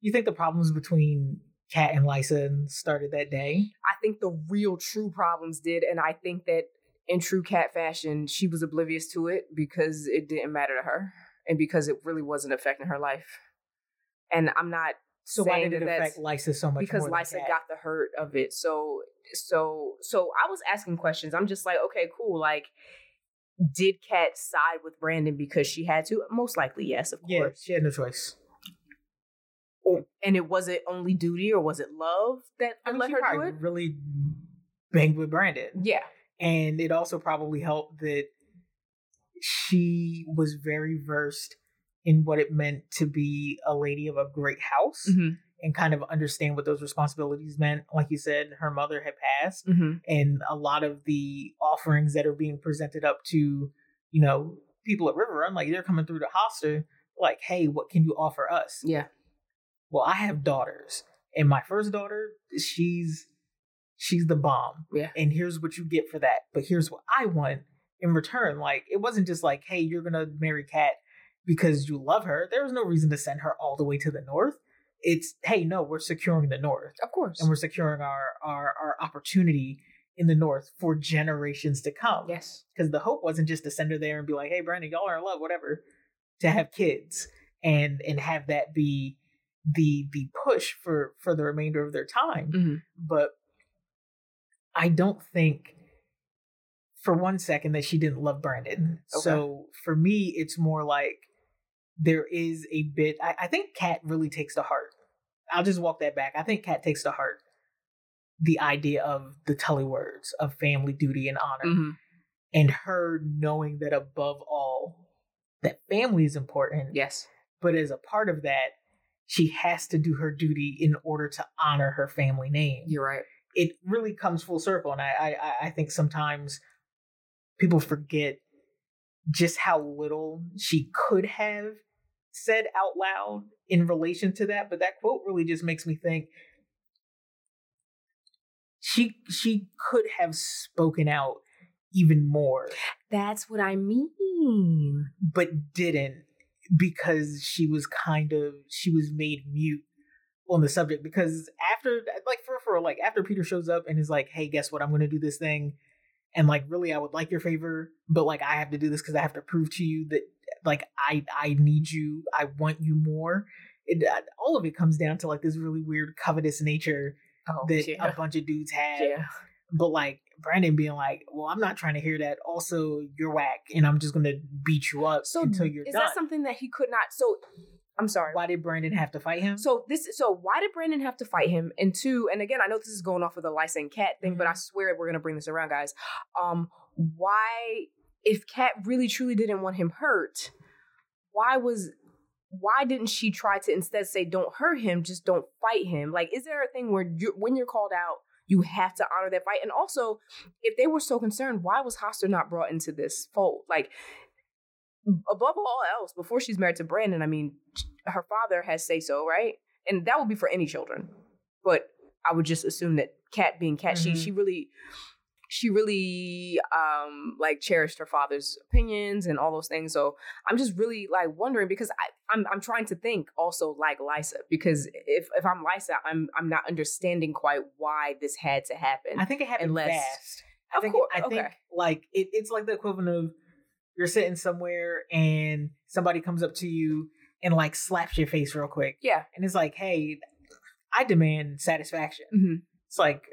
you think the problems between Cat and Lysa started that day? I think the real true problems did, and I think that in true cat fashion, she was oblivious to it because it didn't matter to her, and because it really wasn't affecting her life. And I'm not So why did it that affect Lysa so much? because Lysa got the hurt of it. So so so I was asking questions. I'm just like, okay, cool. Like, did Kat side with Brandon because she had to? Most likely, yes, of Yeah, course. she had no choice. Or- And it was it only duty or was it love that I mean, let her do it? really banged with Brandon. Yeah. And it also probably helped that she was very versed in what it meant to be a lady of a great house Mm-hmm. and kind of understand what those responsibilities meant. Like you said, her mother had passed, Mm-hmm. and a lot of the offerings that are being presented up to, you know, people at Riverrun, like they're coming through the hostel, like, hey, what can you offer us? Yeah. Well, I have daughters, and my first daughter, she's she's the bomb. Yeah. And here's what you get for that. But here's what I want in return. Like it wasn't just like, hey, you're gonna marry Kat because you love her. There was no reason to send her all the way to the north. It's hey, no, we're securing the north. Of course. And we're securing our our, our opportunity in the north for generations to come. yes. Because the hope wasn't just to send her there and be like, hey, Brandon, y'all are in love, whatever. To have kids and and have that be the the push for for the remainder of their time Mm-hmm. but I don't think for one second that she didn't love Brandon. Okay. So for me, it's more like there is a bit. I, I think Kat really takes to heart. I'll just walk that back. I think Kat takes to heart the idea of the Tully words of family duty and honor, Mm-hmm. and her knowing that above all, that family is important. Yes. But as a part of that, she has to do her duty in order to honor her family name You're right. It really comes full circle and I, I i think sometimes people forget just how little she could have said out loud in relation to that. But that quote really just makes me think she she could have spoken out even more. That's what I mean. But didn't because she was kind of she was made mute on the subject because after like for for like after Petyr shows up and is like, "Hey, guess what? I'm going to do this thing." And like really I would like your favor, but like I have to do this cuz I have to prove to you that like I I need you. I want you more. It, uh, all of it comes down to like this really weird covetous nature oh, that yeah. a bunch of dudes have. Yeah. But like Brandon being like, "Well, I'm not trying to hear that. Also, you're whack, and I'm just gonna beat you up so until you're is done." Is that something that he could not? So, I'm sorry. Why did Brandon have to fight him? So this, so why did Brandon have to fight him? And two, and again, I know this is going off of the Lysa and Cat thing, mm-hmm. but I swear we're gonna bring this around, guys. Um, why, if Cat really truly didn't want him hurt, why was why didn't she try to instead say don't hurt him just don't fight him like is there a thing where you when you're called out you have to honor that fight and also if they were so concerned why was Hoster not brought into this fold like above all else before she's married to Brandon I mean her father has say so right and that would be for any children but I would just assume that Cat being Cat mm-hmm. she she really she really um like cherished her father's opinions and all those things. So I'm just really like wondering because I, I'm I'm trying to think also like Lysa because if if I'm Lysa, I'm I'm not understanding quite why this had to happen. I think it happened unless, fast. I think course, I think like it, it's like the equivalent of you're sitting somewhere and somebody comes up to you and like slaps your face real quick. Yeah. And it's like, hey, I demand satisfaction. Mm-hmm. It's like,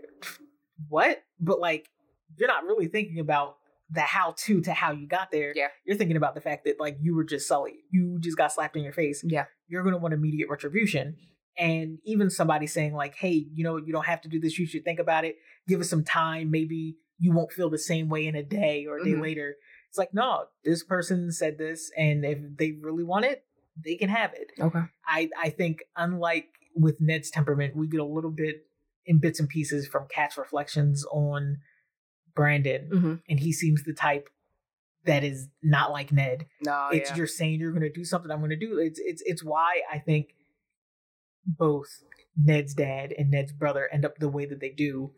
what? But like you're not really thinking about the how to to how you got there. Yeah. You're thinking about the fact that like you were just sullied. You just got slapped in your face. Yeah. You're gonna want immediate retribution. And even somebody saying like, hey, you know, you don't have to do this, you should think about it. Give us some time. Maybe you won't feel the same way in a day or a day mm-hmm. later. It's like, no, this person said this, and if they really want it, they can have it. Okay. I, I think unlike with Ned's temperament, we get a little bit in bits and pieces from Cat's reflections on Brandon, mm-hmm. and he seems the type that is not like Ned. No, it's yeah. you're saying you're going to do something. I'm going to do. It's it's it's why I think both Ned's dad and Ned's brother end up the way that they do,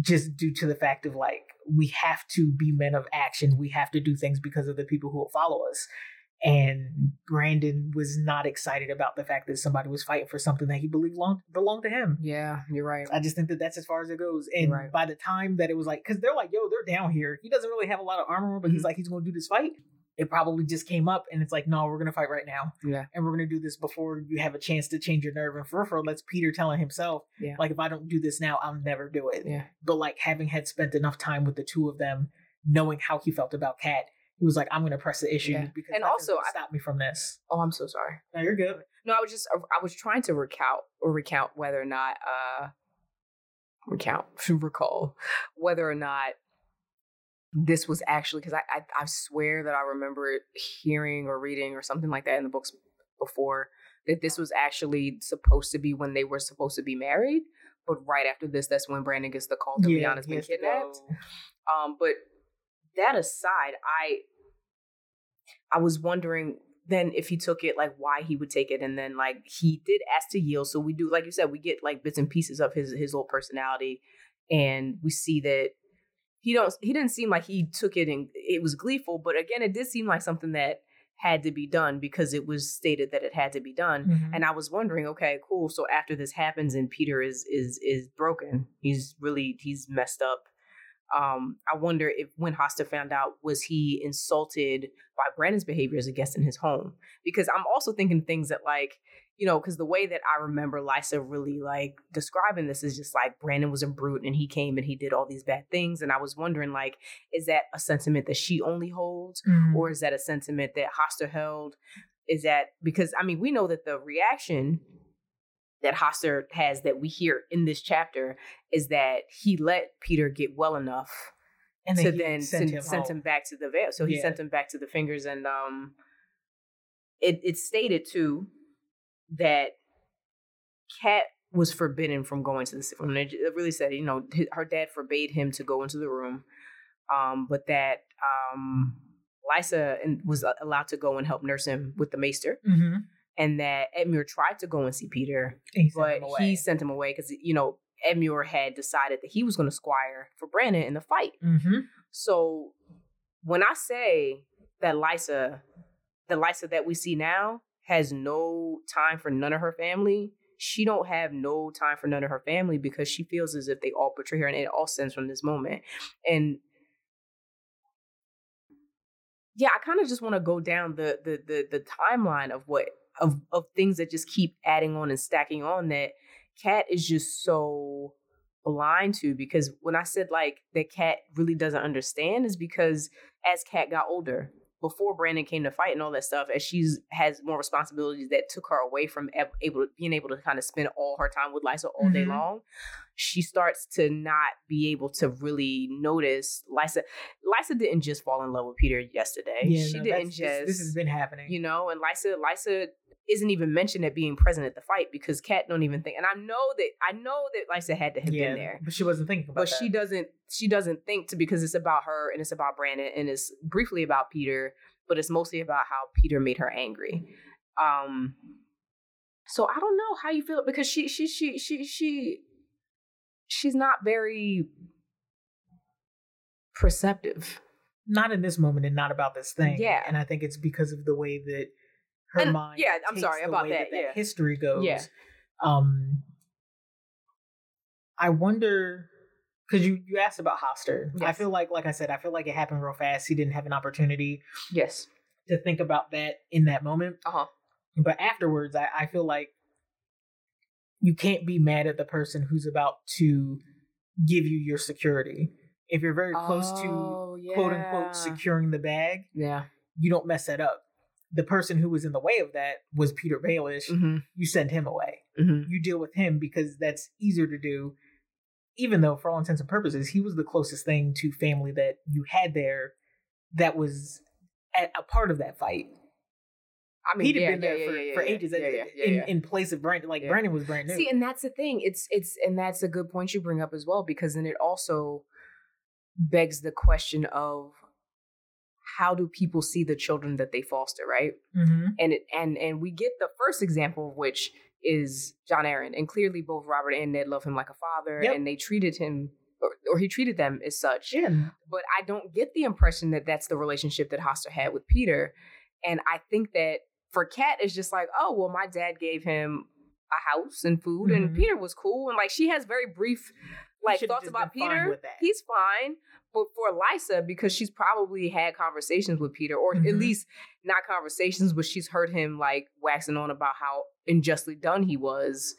just due to the fact of like we have to be men of action. We have to do things because of the people who will follow us and Brandon was not excited about the fact that somebody was fighting for something that he believed long, belonged to him. Yeah, you're right. I just think that that's as far as it goes. And right. by the time that it was like, because they're like, yo, they're down here. He doesn't really have a lot of armor, but mm-hmm. he's like, he's going to do this fight. It probably just came up, and it's like, no, we're to fight right now. Yeah. And we're to do this before you have a chance to change your nerve. And for for that's Petyr telling himself, yeah. like, if I don't do this now, I'll never do it. Yeah. But like having had spent enough time with the two of them, knowing how he felt about Cat he was like, "I'm to press the issue yeah. because and also stop me from this." Oh, I'm so sorry. No, you're good. No, I was just I was trying to recount or recount whether or not uh recount <laughs> recall whether or not this was actually because I, I I swear that I remember hearing or reading or something like that in the books before that this was actually supposed to be when they were supposed to be married, but right after this, that's when Brandon gets the call that yeah, Lyanna's been kidnapped. Um, but that aside, I I was wondering then if he took it, like why he would take it, and then like he did ask to yield. So we do, like you said, we get like bits and pieces of his his old personality, and we see that he don't he didn't seem like he took it and it was gleeful, but again, it did seem like something that had to be done because it was stated that it had to be done. Mm-hmm. And I was wondering, okay, cool. So after this happens and Petyr is is is broken, he's really he's messed up um, I wonder if when Hoster found out, was he insulted by Brandon's behavior as a guest in his home? Because I'm also thinking things that like, you know, because the way that I remember Lysa really like describing this is just like Brandon was a brute and he came and he did all these bad things. And I was wondering, like, is that a sentiment that she only holds? Mm-hmm. Or is that a sentiment that Hoster held? Is that because I mean, we know that the reaction that Hoster has that we hear in this chapter is that he let Petyr get well enough and to then send, him, sent him back to the Vale. So he yeah. sent him back to the fingers, and um, it it stated too that Cat was forbidden from going to the room. It really said, you know, her dad forbade him to go into the room. um, but that um, Lysa was allowed to go and help nurse him with the maester, Mm-hmm. and that Edmure tried to go and see Petyr, He but away. he sent him away because you know Edmure had decided that he was going to squire for Brandon in the fight. Mm-hmm. So when I say that Lysa, the Lysa that we see now, has no time for none of her family, she don't have no time for none of her family because she feels as if they all betray her, and it all stems from this moment. And yeah, I kind of just want to go down the the the the timeline of what of of things that just keep adding on and stacking on that Kat is just so blind to because when I said like that Kat really doesn't understand is because as Kat got older, before Brandon came to fight and all that stuff, as she's has more responsibilities that took her away from able being able to kind of spend all her time with Lysa all day Mhm. long, she starts to not be able to really notice Lysa. Lysa didn't just fall in love with Petyr yesterday. Yeah, she no, didn't just This, has been happening. you know, and Lysa, Lysa isn't even mentioned at being present at the fight because Kat don't even think. And I know that I know that Lysa had to have yeah, been there, but she wasn't thinking about but that. she doesn't. She doesn't think to because it's about her and it's about Brandon and it's briefly about Petyr, but it's mostly about how Petyr made her angry. Um, so I don't know how you feel because she she she she she she's not very perceptive. not in this moment and not about this thing. Yeah. and I think it's because of the way that her And- mind. yeah, I'm sorry about way that, yeah. history goes. Yeah. Um, I wonder because you you asked about Hoster. I feel like, like I said, I feel like it happened real fast. He didn't have an opportunity Yes. to think about that in that moment. Uh huh. But afterwards, I, I feel like you can't be mad at the person who's about to give you your security. If you're very close to Oh, quote unquote securing the bag, Yeah. you don't mess that up. The person who was in the way of that was Petyr Baelish. Mm-hmm. You send him away. Mm-hmm. You deal with him because that's easier to do. Even though, for all intents and purposes, he was the closest thing to family that you had there that was a part of that fight. I mean, He'd have yeah, been there yeah, for, yeah, for ages in, in place of Brandon. Like. Brandon was brand new. See, and that's the thing. It's it's and that's a good point you bring up as well because then it also begs the question of how do people see the children that they foster, right? hmm And it and and we get the first example of which is Jon Arryn, and clearly both Robert and Ned love him like a father, Yep. and they treated him. Or, or he treated them as such. Yeah. but I don't get the impression that that's the relationship that Hoster had with Petyr. And I think that for Kat, it's just like, oh, well, my dad gave him a house and food, and Mhm. Petyr was cool. And like, she has very brief, like, thoughts about fine Petyr. He's fine. But for Lysa, because she's probably had conversations with Petyr, or at Mhm. least not conversations, but she's heard him like waxing on about how unjustly done he was,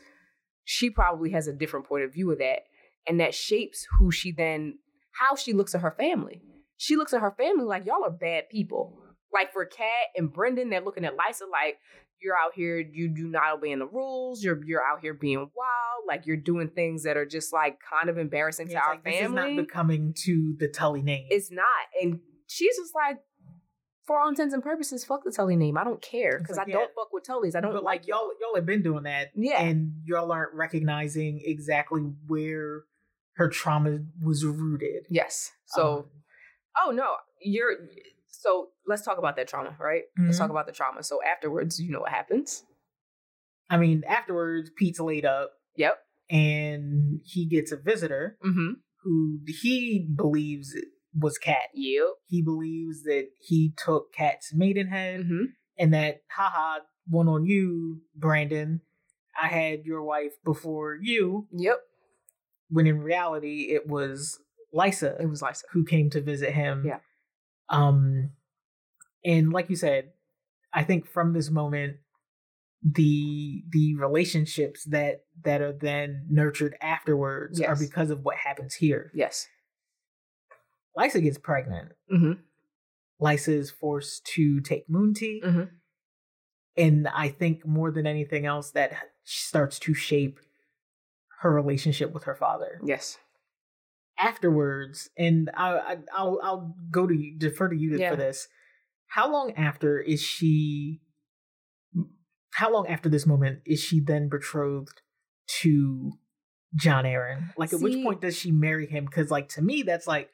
she probably has a different point of view of that. And that shapes who she then, how she looks at her family. She looks at her family like, y'all are bad people. Like for Kat and Brandon, they're looking at Lysa like, you're out here, you do not obeying the rules. You're you're out here being wild. Like you're doing things that are just like kind of embarrassing Yeah, to our like, this is family not becoming to the Tully name. it's not. And she's just like, for all intents and purposes, fuck the Tully name. I don't care because like, I yeah. don't fuck with Tullys. I don't but like like y'all, y'all have been doing that, Yeah. and y'all aren't recognizing exactly where her trauma was rooted. Yes. So, Um, oh no, you're. So let's talk about that trauma, right? Let's Mhm. talk about the trauma. So afterwards, you know what happens. I mean, afterwards, Pete's laid up, Yep. and he gets a visitor Mm-hmm. who he believes was Cat. Yep. He believes that he took Cat's maidenhead, Mm-hmm. and that, haha, one on you, Brandon. I had your wife before you, Yep. when in reality it was Lysa. It was Lysa. who came to visit him. Yeah. Um and like you said, I think from this moment the the relationships that that are then nurtured afterwards are because of what happens here. Yes. Lysa gets pregnant. Mm-hmm. Lysa is forced to take moon tea. Mhm. And I think more than anything else that starts to shape her relationship with her father. Yes. Afterwards, and I, I I'll I'll go to you, defer to you Yeah. for this. How long after is she? How long after this moment is she then betrothed to Jon Arryn? Like, at which point does she marry him? Because, like, to me, that's like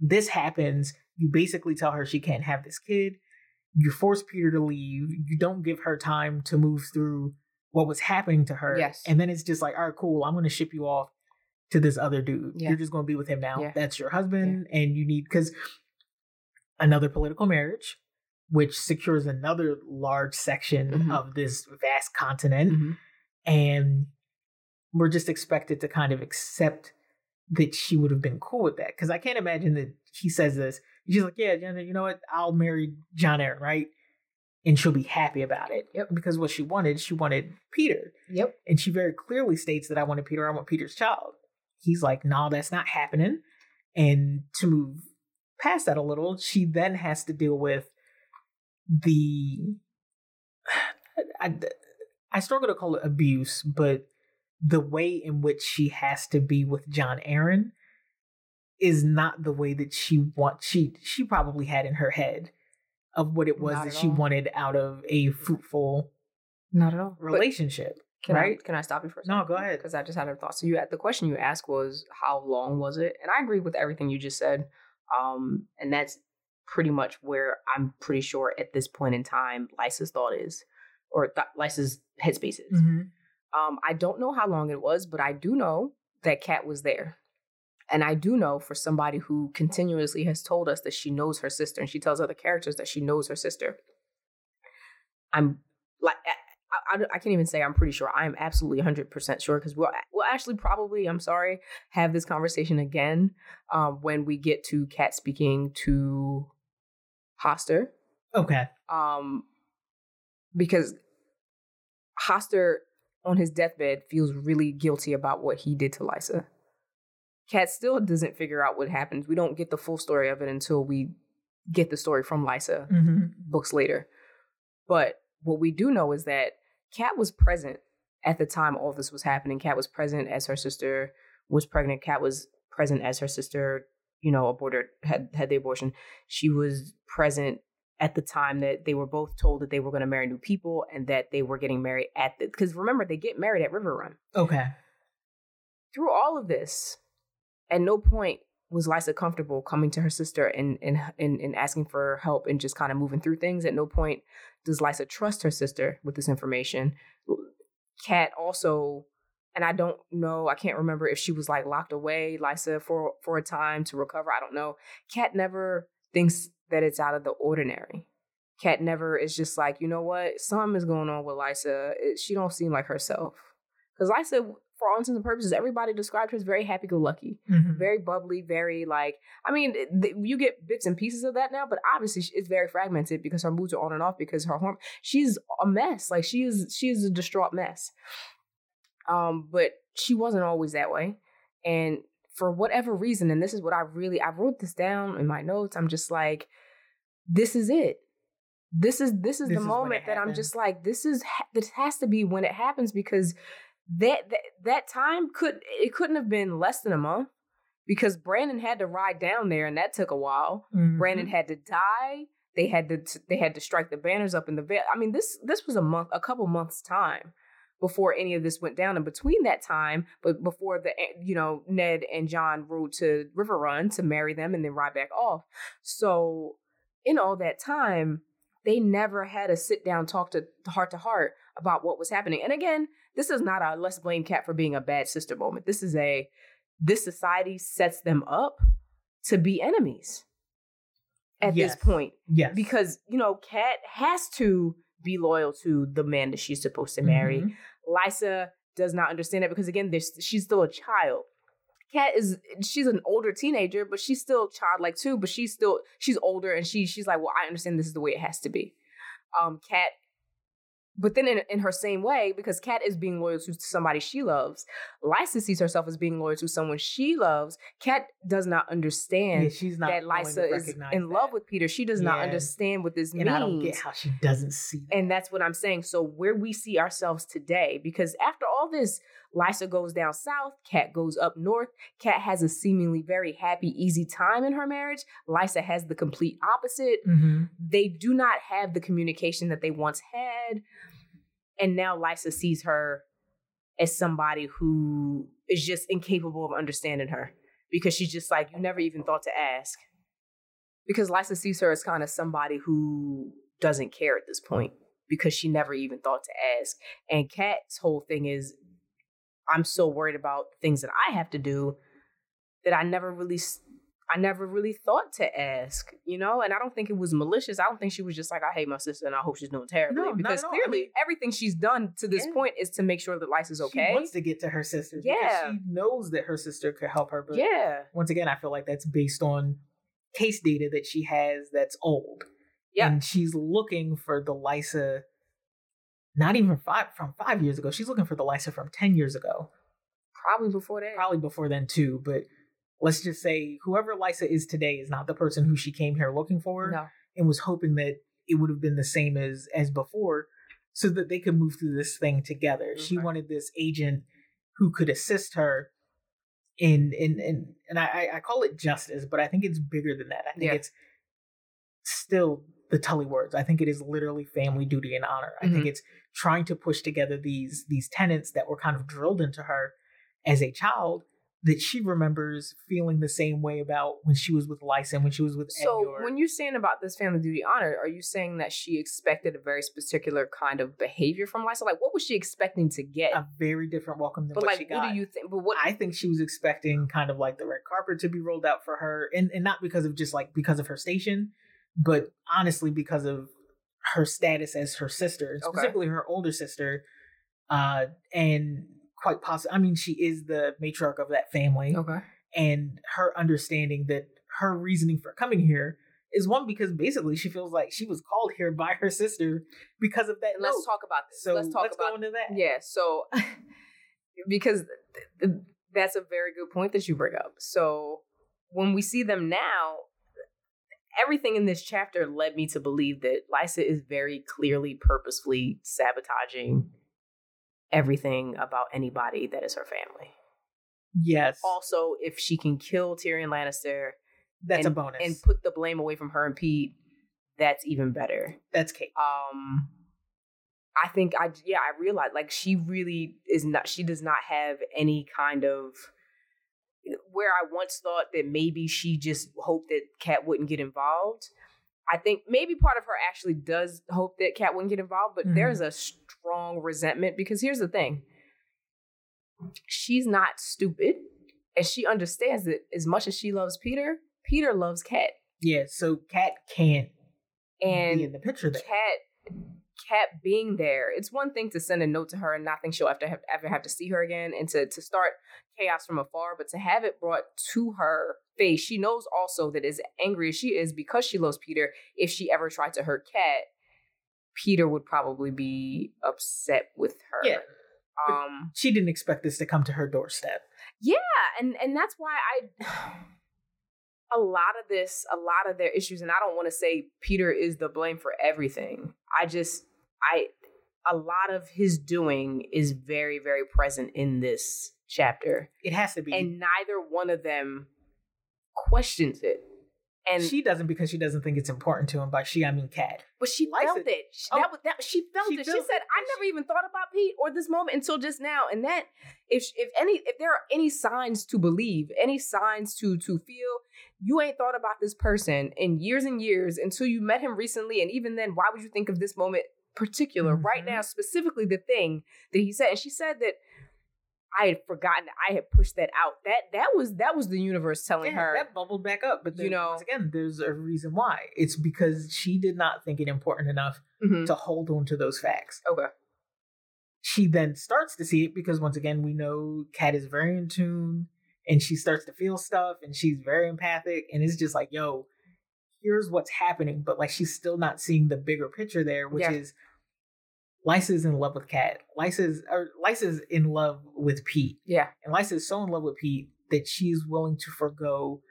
This happens. You basically tell her she can't have this kid. You force Petyr to leave. You don't give her time to move through what was happening to her. Yes. And then it's just like, all right, cool. I'm going to ship you off to this other dude. Yeah. You're just going to be with him now. Yeah. That's your husband. And you need, because another political marriage, which secures another large section Mhm. of this vast continent. Mhm. And we're just expected to kind of accept that she would have been cool with that. Because I can't imagine that he says this. She's like, yeah, Jenna, you know what? I'll marry Jon Arryn, right? And she'll be happy about it. Yep. Because what she wanted, she wanted Petyr. Yep. And she very clearly states that I wanted Petyr, I want Petyr's child. He's like, no, that's not happening. And to move past that a little, she then has to deal with the. <sighs> I, I struggle to call it abuse, but the way in which she has to be with Jon Arryn is not the way that she wants. She she probably had in her head of what it was Not that she all. wanted out of a fruitful Not at all. Relationship. Can right? I can I stop you for a second? No, go ahead. Because I just had a thought. So you the question you asked was how long was it? And I agree with everything you just said. Um, and that's pretty much where I'm pretty sure at this point in time, Lysa's thought is, or th- Lysa's headspace is. Mhm. Um, I don't know how long it was, but I do know that Kat was there. And I do know for somebody who continuously has told us that she knows her sister and she tells other characters that she knows her sister. I'm like, I, I, I can't even say I'm pretty sure. I am absolutely 100% sure because we'll, we'll actually probably, I'm sorry, have this conversation again um, when we get to Cat speaking to Hoster Okay. um, because Hoster on his deathbed feels really guilty about what he did to Lysa. Cat still doesn't figure out what happens. We don't get the full story of it until we get the story from Lysa hmm books later. But what we do know is that Kat was present at the time all this was happening. Kat was present as her sister was pregnant. Kat was present as her sister, you know, aborted had had the abortion. She was present at the time that they were both told that they were going to marry new people and that they were getting married at the because remember they get married at Riverrun. Okay. Through all of this, at no point was Lysa comfortable coming to her sister and and and, and asking for help and just kind of moving through things. At no point does Lysa trust her sister with this information. Kat also, and I don't know, I can't remember if she was like locked away, Lysa, for for a time to recover. I don't know. Kat never thinks that it's out of the ordinary. Kat never is just like, you know what, something is going on with Lysa. It, she don't seem like herself. Because Lysa, for all intents and purposes, everybody described her as very happy-go-lucky Mhm. very bubbly, very like. I mean, th- you get bits and pieces of that now, but obviously it's very fragmented because her moods are on and off because her horm. She's a mess. Like she is, she is a distraught mess. Um, but she wasn't always that way, and for whatever reason, and this is what I really I wrote this down in my notes. I'm just like, this is it. This is this is This the is moment that I'm just like, this is this has to be when it happens because that, that that time could it couldn't have been less than a month because Brandon had to ride down there and that took a while. Mhm. Brandon had to die. They had to they had to strike the banners up in the Vale. I mean this this was a month a couple months time before any of this went down. And between that time, but before the eh, you know Ned and Jon rode to Riverrun to marry them and then ride back off. So in all that time, they never had a sit down talk to heart to heart about what was happening. And again, this is not a let's blame Cat for being a bad sister moment. This is a this society sets them up to be enemies at Yes. this point Yes. because you know Kat has to be loyal to the man that she's supposed to marry. Mhm. Lysa does not understand that because again, there's, she's still a child. Kat is she's an older teenager, but she's still childlike too. But she's still she's older, and she she's like, well, I understand this is the way it has to be. Um, Kat, but then in, in her same way, because Kat is being loyal to somebody she loves, Lysa sees herself as being loyal to someone she loves. Kat does not understand Yeah, she's not that Lysa is in love with Petyr. She does not understand what this and means. I don't get how she doesn't see that. And that's what I'm saying. So where we see ourselves today, because after all this, Lysa goes down south, Kat goes up north. Kat has a seemingly very happy, easy time in her marriage. Lysa has the complete opposite. Mhm. They do not have the communication that they once had. And now Lysa sees her as somebody who is just incapable of understanding her because she's just like, you never even thought to ask. Because Lysa sees her as kind of somebody who doesn't care at this point because she never even thought to ask. And Kat's whole thing is, I'm so worried about things that I have to do that I never really I never really thought to ask, you know, and I don't think it was malicious. I don't think she was just like, I hate my sister and I hope she's doing terribly. No, because clearly I mean- everything she's done to this Yeah. point is to make sure that Lysa's okay. She wants to get to her sister. Yeah. she knows that her sister could help her. But yeah. once again, I feel like that's based on case data that she has that's old. Yeah. And she's looking for the Lysa, not even five from five years ago. She's looking for the Lysa from 10 years ago. Probably before that. Probably before then, too. But let's just say whoever Lysa is today is not the person who she came here looking for No. and was hoping that it would have been the same as as before so that they could move through this thing together. She wanted this agent who could assist her in in in and I, I- I call it justice, but I think it's bigger than that. I think Yeah. it's still the Tully words. I think it is literally family duty and honor. I think Mhm. it's trying to push together these these tenets that were kind of drilled into her as a child that she remembers feeling the same way about when she was with Lysa and when she was with So Edgar. when you're saying about this family duty honor, are you saying that she expected a very particular kind of behavior from Lysa? Like what was she expecting to get? a very different welcome than but what like she what got. do you think but what I think she was expecting kind of like the red carpet to be rolled out for her, and and not because of just like because of her station, but honestly because of her status as her sister, Okay. specifically her older sister, uh, and quite possibly, I mean, she is the matriarch of that family, Okay. and her understanding that her reasoning for coming here is one because basically she feels like she was called here by her sister because of that. Let's note. talk about this. So let's talk go about into that. Yeah, so <laughs> because th- th- that's a very good point that you bring up. So when we see them now, everything in this chapter led me to believe that Lysa is very clearly purposefully sabotaging everything about anybody that is her family. Yes, Also, if she can kill Tyrion Lannister that's and, a bonus, and put the blame away from her and Pete, that's even better. that's Kate. um i think i yeah i realized like she really is not she does not have any kind of where i once thought that maybe she just hoped that kat wouldn't get involved i think maybe part of her actually does hope that kat wouldn't get involved but Mhm. there's a strong resentment because here's the thing she's not stupid and she understands that as much as she loves petyr petyr loves kat Yeah, so Kat can't and be in the picture there. Kat, Kat being there, it's one thing to send a note to her and not think she'll ever have, ever have to see her again, and to to start chaos from afar. But to have it brought to her face, she knows also that as angry as she is because she loves Petyr, if she ever tried to hurt Kat, Petyr would probably be upset with her. Yeah. Um. She didn't expect this to come to her doorstep. Yeah, and and that's why I. <sighs> A lot of this, a lot of their issues, and I don't want to say Petyr is the blame for everything. I just, I, a lot of his doing is very, very present in this chapter, It has to be. and neither one of them questions it. And she doesn't because she doesn't think it's important to him. By she, I mean Kat. But she Liza- felt it. She, Oh, that was that. She felt she it. She said, it, "I never even thought about Pete or this moment until just now." And that, if if any, if there are any signs to believe, any signs to to feel, you ain't thought about this person in years and years until you met him recently. And even then, why would you think of this moment particular right Mhm. now, specifically the thing that he said? And she said that. I had forgotten. that I had pushed that out. That that was that was the universe telling Yeah, her. that bubbled back up. But you know- once again, there's a reason why. It's because she did not think it important enough Mhm. to hold on to those facts. Okay. She then starts to see it because once again, we know Kat is very in tune and she starts to feel stuff and she's very empathic and it's just like, yo, here's what's happening. But like she's still not seeing the bigger picture there, which Yeah. is Lysa's in love with Kat. Lysa's or Lysa's in love with Pete. Yeah. And Lysa is so in love with Pete that she's willing to forego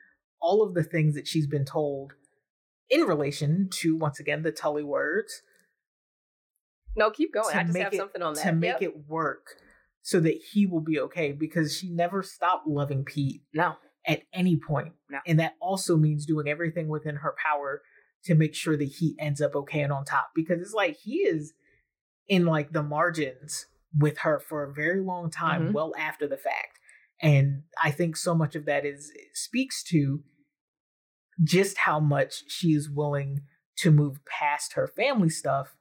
all of the things that she's been told in relation to, once again, the Tully words No, keep going. I just have it- something on that. to make Yep. it work so that he will be okay because she never stopped loving Pete no. At any point. No. And that also means doing everything within her power to make sure that he ends up okay and on top because it's like he is in like the margins with her for a very long time, Mhm. well after the fact. And I think so much of that is speaks to just how much she is willing to move past her family stuff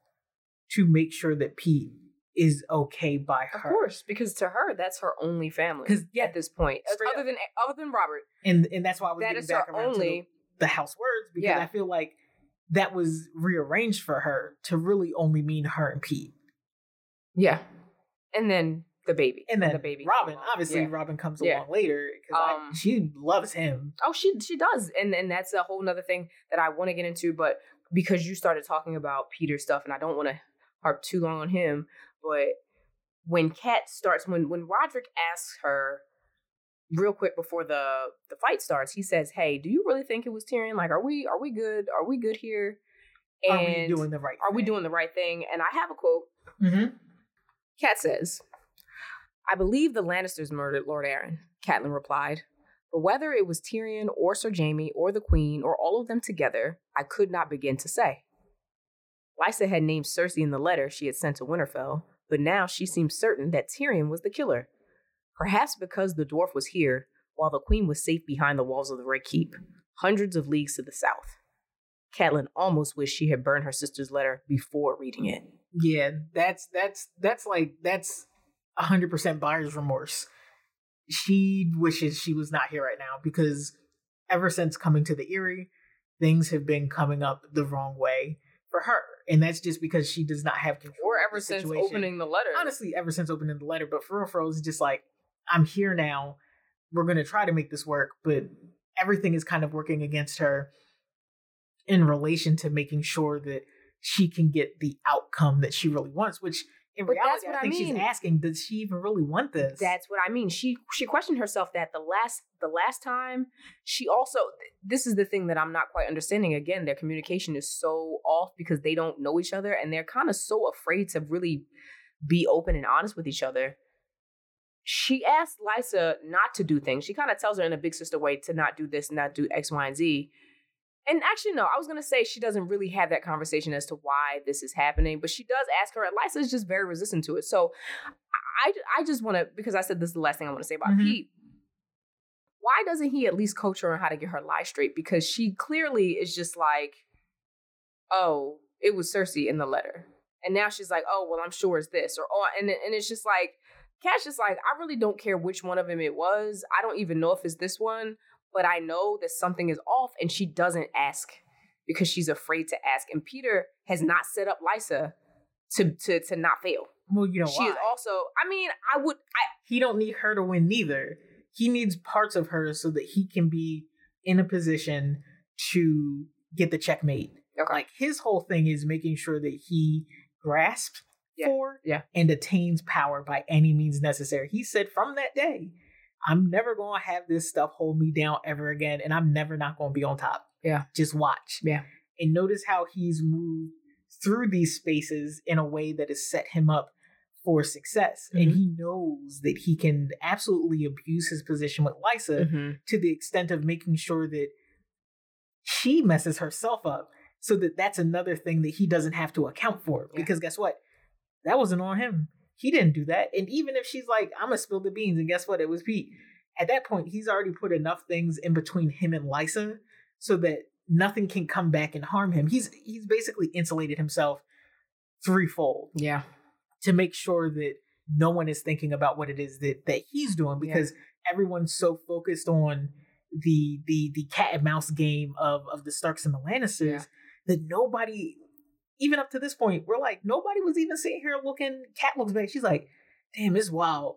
to make sure that Pete is okay by her. Of course, because to her, that's her only family. 'Cause, yeah, at this point, other than other than Robert, And and that's why I was that getting is back her around to the- only. the house words because Yeah. I feel like that was rearranged for her to really only mean her and Pete. Yeah, and then the baby, And then the baby, Robin, obviously Yeah. Robin comes Yeah. along later because Um, she loves him. Oh, she she does, and and that's a whole other thing that I want to get into. But because you started talking about Petyr stuff, and I don't want to harp too long on him, but when Kat starts, when when Rodrik asks her real quick before the the fight starts, he says, "Hey, do you really think it was Tyrion? Like, are we are we good? Are we good here? Are we doing the right? are we doing the right thing?" And I have a quote. Mm-hmm. Kat says, I believe the Lannisters murdered Lord Arryn, Catelyn replied. But whether it was Tyrion or Ser Jaime or the Queen or all of them together, I could not begin to say. Lysa had named Cersei in the letter she had sent to Winterfell, but now she seemed certain that Tyrion was the killer. Perhaps because the dwarf was here, while the Queen was safe behind the walls of the Red Keep, hundreds of leagues to the south. Catelyn almost wished she had burned her sister's letter before reading it. Yeah, that's that's that's like that's hundred percent buyer's remorse. She wishes she was not here right now because ever since coming to the Eyrie, things have been coming up the wrong way for her, and that's just because she does not have control. Or ever since situation. opening the letter. honestly, ever since opening the letter, but for real, for real, it's just like I'm here now. We're gonna try to make this work, but everything is kind of working against her in relation to making sure that she can get the outcome that she really wants. Which in But reality, that's what I I think she's mean. asking: Does she even really want this? That's what I mean. She she questioned herself that the last the last time she also this is the thing that I'm not quite understanding. Again, their communication is so off because they don't know each other and they're kind of so afraid to really be open and honest with each other. She asked Lysa not to do things. She kind of tells her in a big sister way to not do this, not do X, Y, and Z. And actually, no, I was gonna say she doesn't really have that conversation as to why this is happening, but she does ask her, and Lysa is just very resistant to it. So I, I just want to, because I said this is the last thing I want to say about Mhm. Pete. Why doesn't he at least coach her on how to get her lie straight? Because she clearly is just like, oh, it was Cersei in the letter. And now she's like, oh, well, I'm sure it's this. Or, oh, and, and it's just like, Cash is like, I really don't care which one of them it was. I don't even know if it's this one, but I know that something is off. And she doesn't ask because she's afraid to ask. And Petyr has not set up Lysa to, to, to not fail. well, you know she why? is also, I mean, I would, I, he don't need her to win neither. He needs parts of her so that he can be in a position to get the checkmate. Okay. Like his whole thing is making sure that he grasps Yeah, for yeah. and attains power by any means necessary. He said from that day, I'm never going to have this stuff hold me down ever again, and I'm never not going to be on top. Yeah. Just watch. Yeah. And notice how he's moved through these spaces in a way that has set him up for success. And Mhm. he knows that he can absolutely abuse his position with Lysa Mhm. to the extent of making sure that she messes herself up so that that's another thing that he doesn't have to account for Yeah. because guess what that wasn't on him he didn't do that and even if she's like i'm gonna spill the beans and guess what it was pete at that point he's already put enough things in between him and Lysa so that nothing can come back and harm him he's he's basically insulated himself threefold yeah. to make sure that no one is thinking about what it is that that he's doing Yeah. because everyone's so focused on the the the cat and mouse game of of the Starks and the Lannisters Yeah. that nobody even up to this point we're like nobody was even sitting here looking cat looks back she's like damn it's wild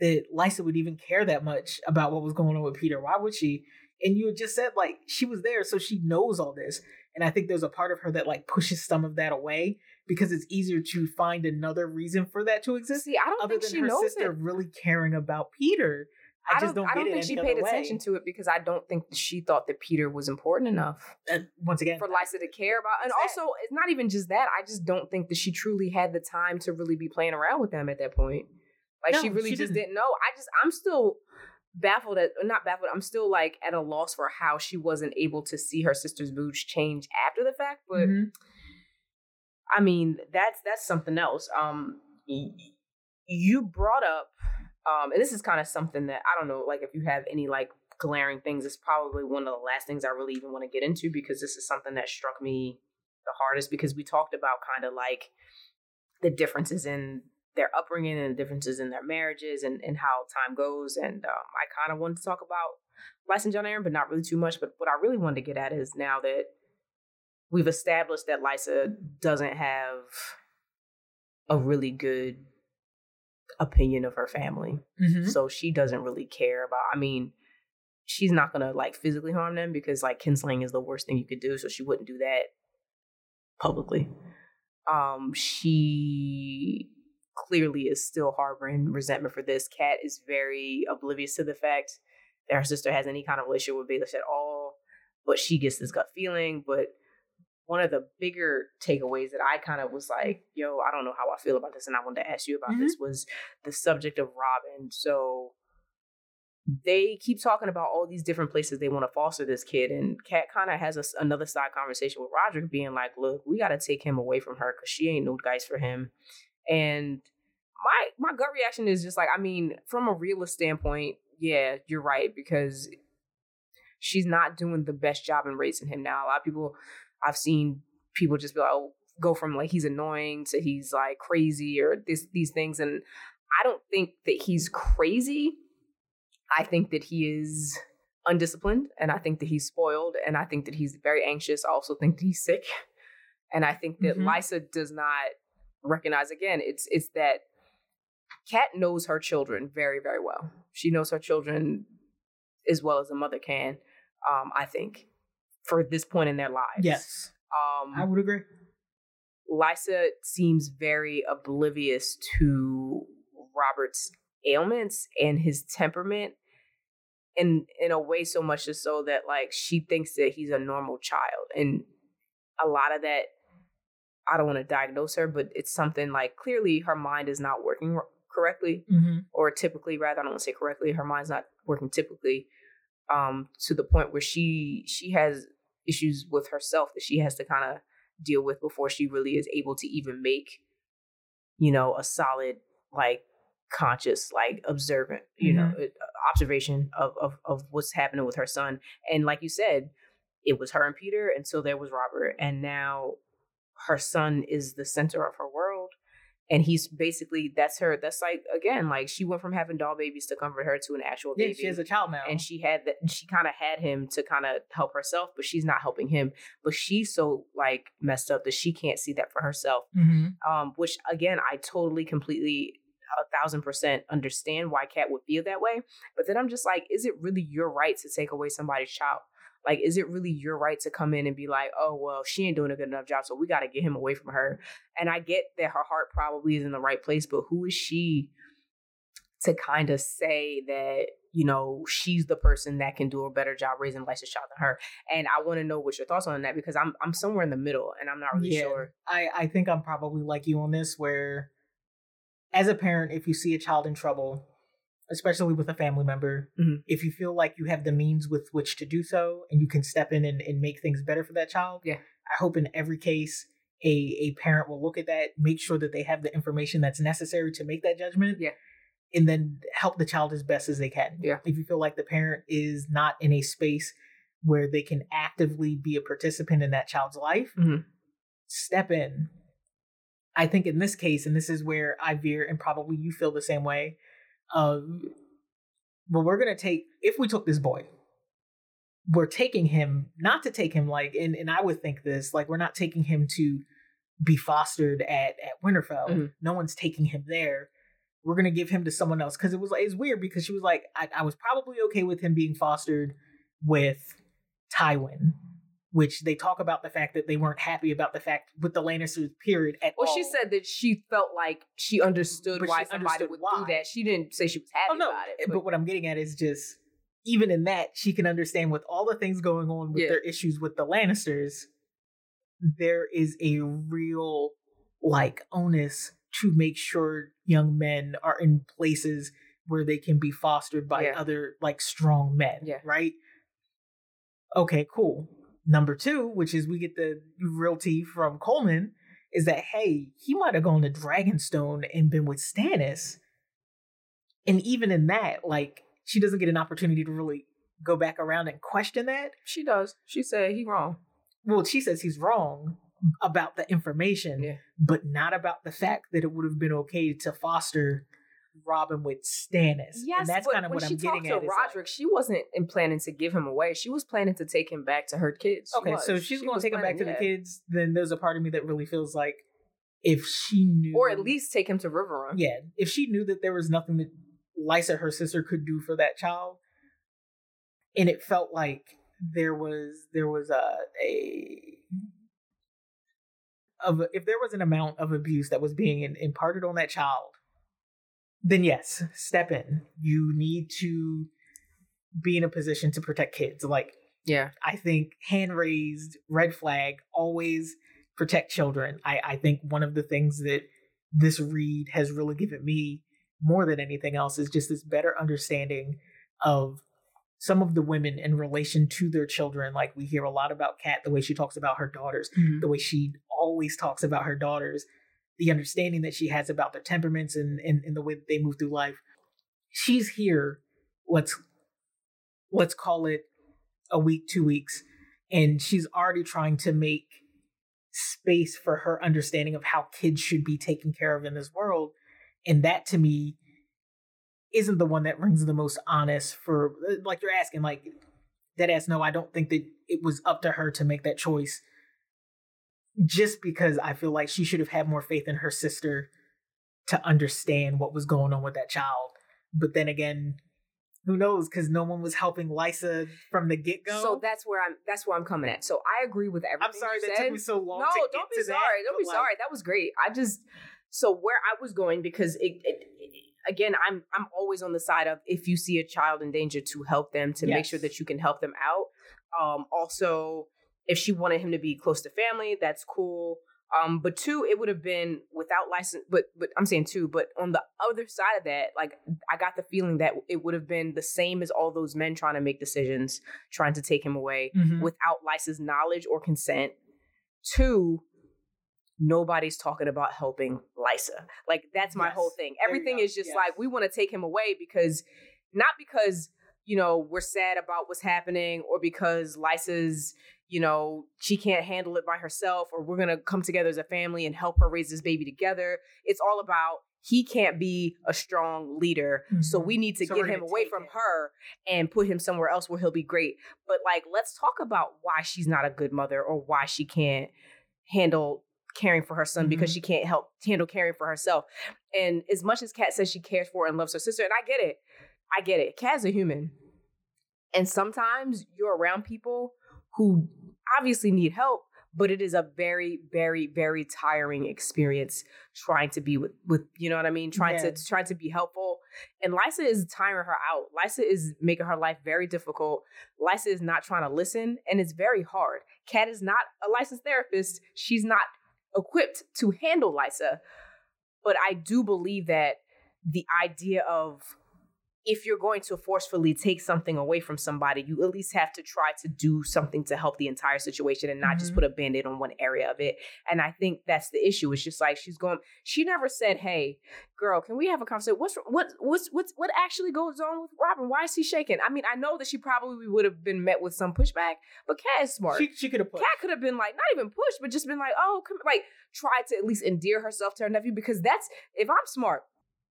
that Lysa would even care that much about what was going on with Petyr why would she and you just said like she was there so she knows all this and I think there's a part of her that like pushes some of that away because it's easier to find another reason for that to exist See, I don't other think than she her knows sister it. really caring about Petyr. I, just don't, I don't think she paid attention way. to it because I don't think she thought that Petyr was important enough And once again, for Lysa to care about. And It's that. also, it's not even just that. I just don't think that she truly had the time to really be playing around with them at that point. Like she really she just didn't. didn't know. I just, I'm still baffled at, not baffled. I'm still like at a loss for how she wasn't able to see her sister's moods change after the fact. But Mhm. I mean, that's that's something else. Um, you brought up Um, and this is kind of something that I don't know, like if you have any like glaring things, it's probably one of the last things I really even want to get into because this is something that struck me the hardest because we talked about kind of like the differences in their upbringing and the differences in their marriages and, and how time goes. And um, I kind of wanted to talk about Lysa and Jon Arryn, but not really too much. But what I really wanted to get at is now that we've established that Lysa doesn't have a really good opinion of her family. Mhm. So she doesn't really care about, I mean, she's not gonna like physically harm them because like kinslaying is the worst thing you could do. So she wouldn't do that publicly. Um, she clearly is still harboring resentment for this. Kat is very oblivious to the fact that her sister has any kind of relationship with Baelish at all, but she gets this gut feeling. But one of the bigger takeaways that I kind of was like, yo, I don't know how I feel about this, and I wanted to ask you about Mhm. this was the subject of Robin. So they keep talking about all these different places they want to foster this kid, and Kat kind of has a another side conversation with Rodrik, being like, "Look, we got to take him away from her because she ain't no guys for him." And my my gut reaction is just like, I mean, from a realist standpoint, yeah, you're right because she's not doing the best job in raising him. Now, a lot of people I've seen people just be like, oh, go from like he's annoying to he's like crazy or this these things, and I don't think that he's crazy. I think that he is undisciplined and I think that he's spoiled and I think that he's very anxious. I also think that he's sick. And I think that Mhm. Lysa does not recognize again, it's it's that Kat knows her children very, very well. She knows her children as well as a mother can, um, I think, for this point in their lives. Yes, Um I would agree. Lysa seems very oblivious to Robert's ailments and his temperament in in a way so much as so that like she thinks that he's a normal child and a lot of that I don't want to diagnose her but it's something like clearly her mind is not working r- correctly hmm or typically rather I don't want to say correctly her mind's not working typically um to the point where she she has issues with herself that she has to kind of deal with before she really is able to even make you know a solid like conscious like observant you know uh, observation of, of of what's happening with her son. And like you said it was her and petyr and so there was robert. And now her son is the center of her world and he's basically that's her that's like again like she went from having doll babies to comfort her to an actual Yeah, baby. she has a child now, and she had that she kind of had him to kind of help herself but she's not helping him. But she's so like messed up that she can't see that for herself. Hmm um which again i totally completely a thousand percent understand why cat would feel that way. But then i'm just like is it really your right to take away somebody's child like is it really your right to come in and be like oh well she ain't doing a good enough job so we got to get him away from her and i get that her heart probably is in the right place but who is she to kind of say that you know she's the person that can do a better job raising Lysa's child than her. And I want to know what your thoughts on that because I'm I'm somewhere in the middle and I'm not really Yeah. sure. I, I think I'm probably like you on this, where as a parent, if you see a child in trouble, especially with a family member, Mhm. if you feel like you have the means with which to do so and you can step in and, and make things better for that child, Yeah. I hope in every case a, a parent will look at that, make sure that they have the information that's necessary to make that judgment. Yeah. And then help the child as best as they can. Yeah. If you feel like the parent is not in a space where they can actively be a participant in that child's life, Mhm. step in. I think in this case, and this is where I veer, and probably you feel the same way. Um, but we're gonna take if we took this boy, we're taking him not to take him like, and and I would think this like we're not taking him to be fostered at at Winterfell. Mhm. No one's taking him there. We're gonna give him to someone else because it was like it's weird because she was like I, I was probably okay with him being fostered with Tywin, which they talk about the fact that they weren't happy about the fact with the Lannisters period at Well, all. she said that she felt like she understood But why she somebody understood would why. do that. She didn't say she was happy Oh no, about it. but, what I'm getting at is just even in that she can understand with all the things going on with Yeah. their issues with the Lannisters, there is a real like onus to make sure young men are in places where they can be fostered by Yeah. other like strong men. Yeah. Right. Okay, cool. Number two, which is we get the realty from Colemon, is that hey, he might have gone to Dragonstone and been with Stannis And even in that, like she doesn't get an opportunity to really go back around and question that. She does. She said he wrong. Well, she says he's wrong about the information, Yeah. but not about the fact that it would have been okay to foster Robin with Stannis. Yes, and that's kind of what I'm talked getting to at. is like- Rodrik, she wasn't in planning to give him away. She was planning to take him back to her kids. She okay, so was. if she's She going to take him back to the kids, then there's a part of me that really feels like if she knew, or at least take him to Riverrun. yeah, if she knew that there was nothing that Lysa, her sister, could do for that child, and it felt like there was there was a a of if there was an amount of abuse that was being in, imparted on that child, then yes, step in. You need to be in a position to protect kids. Like Yeah. I think hand raised, red flag, always protect children. I, I think one of the things that this read has really given me more than anything else is just this better understanding of some of the women in relation to their children. Like we hear a lot about Kat, the way she talks about her daughters, mm-hmm. the way she always talks about her daughters, the understanding that she has about their temperaments and, and, and the way they move through life. She's here, let's let's call it a week, two weeks, and she's already trying to make space for her understanding of how kids should be taken care of in this world. And that to me isn't the one that rings the most honest for like you're asking, like that ass no, I don't think that it was up to her to make that choice. Just because I feel like she should have had more faith in her sister to understand what was going on with that child. But then again, who knows? Because no one was helping Lysa from the get go. So that's where I'm. That's where I'm coming at. So I agree with everything. I'm sorry that said. took me so long. No, to don't be sorry. that, don't be like, sorry. That was great. I just so where I was going because it, it, it- again I'm I'm always on the side of if you see a child in danger to help them to make sure that you can help them out. Um, also, if she wanted him to be close to family, that's cool. Um, but two, it would have been without license. But but I'm saying two. But on the other side of that, like I got the feeling that it would have been the same as all those men trying to make decisions, trying to take him away Mhm. without Lysa's knowledge or consent. Two, nobody's talking about helping Lysa. Like that's my Yes. whole thing. Everything is just Yes. like we want to take him away because not because you know we're sad about what's happening or because Lysa's you know she can't handle it by herself or we're gonna come together as a family and help her raise this baby together. It's all about he can't be a strong leader, so Mhm. we need to So get him away from him. her and put him somewhere else where he'll be great. But like, let's talk about why she's not a good mother or why she can't handle caring for her son because Mhm. she can't help handle caring for herself. And as much as Kat says she cares for and loves her sister, and I get it, I get it. Kat's a human. And sometimes you're around people who obviously need help, but it is a very, very, very tiring experience trying to be with, with you know what I mean? Trying Yeah. to trying to be helpful. And Lysa is tiring her out. Lysa is making her life very difficult. Lysa is not trying to listen, and it's very hard. Kat is not a licensed therapist. She's not equipped to handle Lysa. But I do believe that the idea of if you're going to forcefully take something away from somebody, you at least have to try to do something to help the entire situation and not just Mhm. put a band-aid on one area of it. And I think that's the issue. It's just like she's going, she never said, Hey, girl, can we have a conversation? What's what what's what's what actually goes on with Robin? Why is he shaking? I mean, I know that she probably would have been met with some pushback, but Kat is smart. She, she could have put. Kat could have been like, not even pushed, but just been like, oh, come, like, try to at least endear herself to her nephew because that's if I'm smart.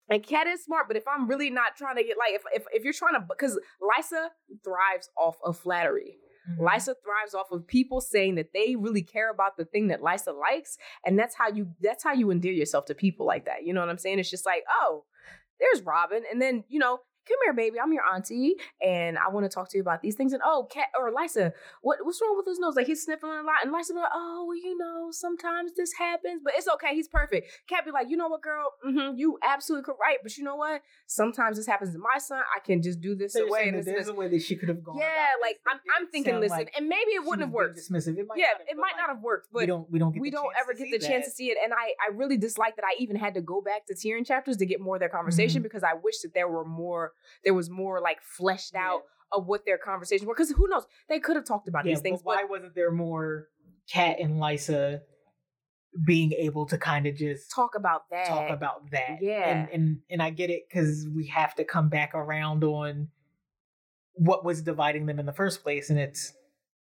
And Kat is smart, but if I'm really not trying to get like if if, if you're trying to because Lysa thrives off of flattery. Mhm. Lysa thrives off of people saying that they really care about the thing that Lysa likes, and that's how you that's how you endear yourself to people like that. You know what I'm saying? It's just like, oh, there's Robin, and then you know, come here, baby, I'm your auntie, and I want to talk to you about these things. And oh, Cat or Lysa, what what's wrong with his nose? Like he's sniffling a lot, and Lysa be like, oh, well, you know, sometimes this happens, but it's okay, he's perfect. Cat be like, you know what, girl, mm-hmm, you absolutely correct, right, but you know what? Sometimes this happens to my son. I can just do this So away, and this, there's this. a way that she could have gone. Yeah, like I'm, I'm thinking, listen, like and maybe it wouldn't have worked. Dismissive. It might Yeah, not have, it might like, not have worked, but we don't. We don't. Get we don't ever get the chance to see it. And I, I really dislike that I even had to go back to Tyrion chapters to get more of their conversation because I wish that there were more, there was more like fleshed out of what their conversations were. Because who knows, they could have talked about Yeah, these things, but why but wasn't there more Cat and Lysa being able to kind of just talk about that. talk about that. Yeah. And and and I get it because we have to come back around on what was dividing them in the first place, and it's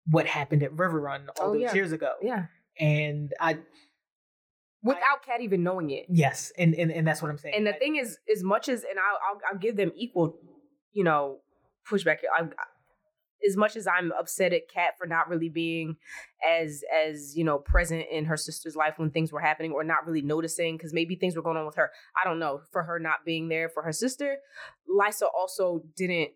what happened at Riverrun all Oh, those yeah. years ago. yeah. And I Without Kat even knowing it. yes, and and, and that's what I'm saying. And the I- thing is, as much as, and I'll, I'll, I'll give them equal, you know, pushback. I, as much as I'm upset at Kat for not really being as, as you know, present in her sister's life when things were happening, or not really noticing, because maybe things were going on with her. I don't know. For her not being there for her sister, Lysa also didn't,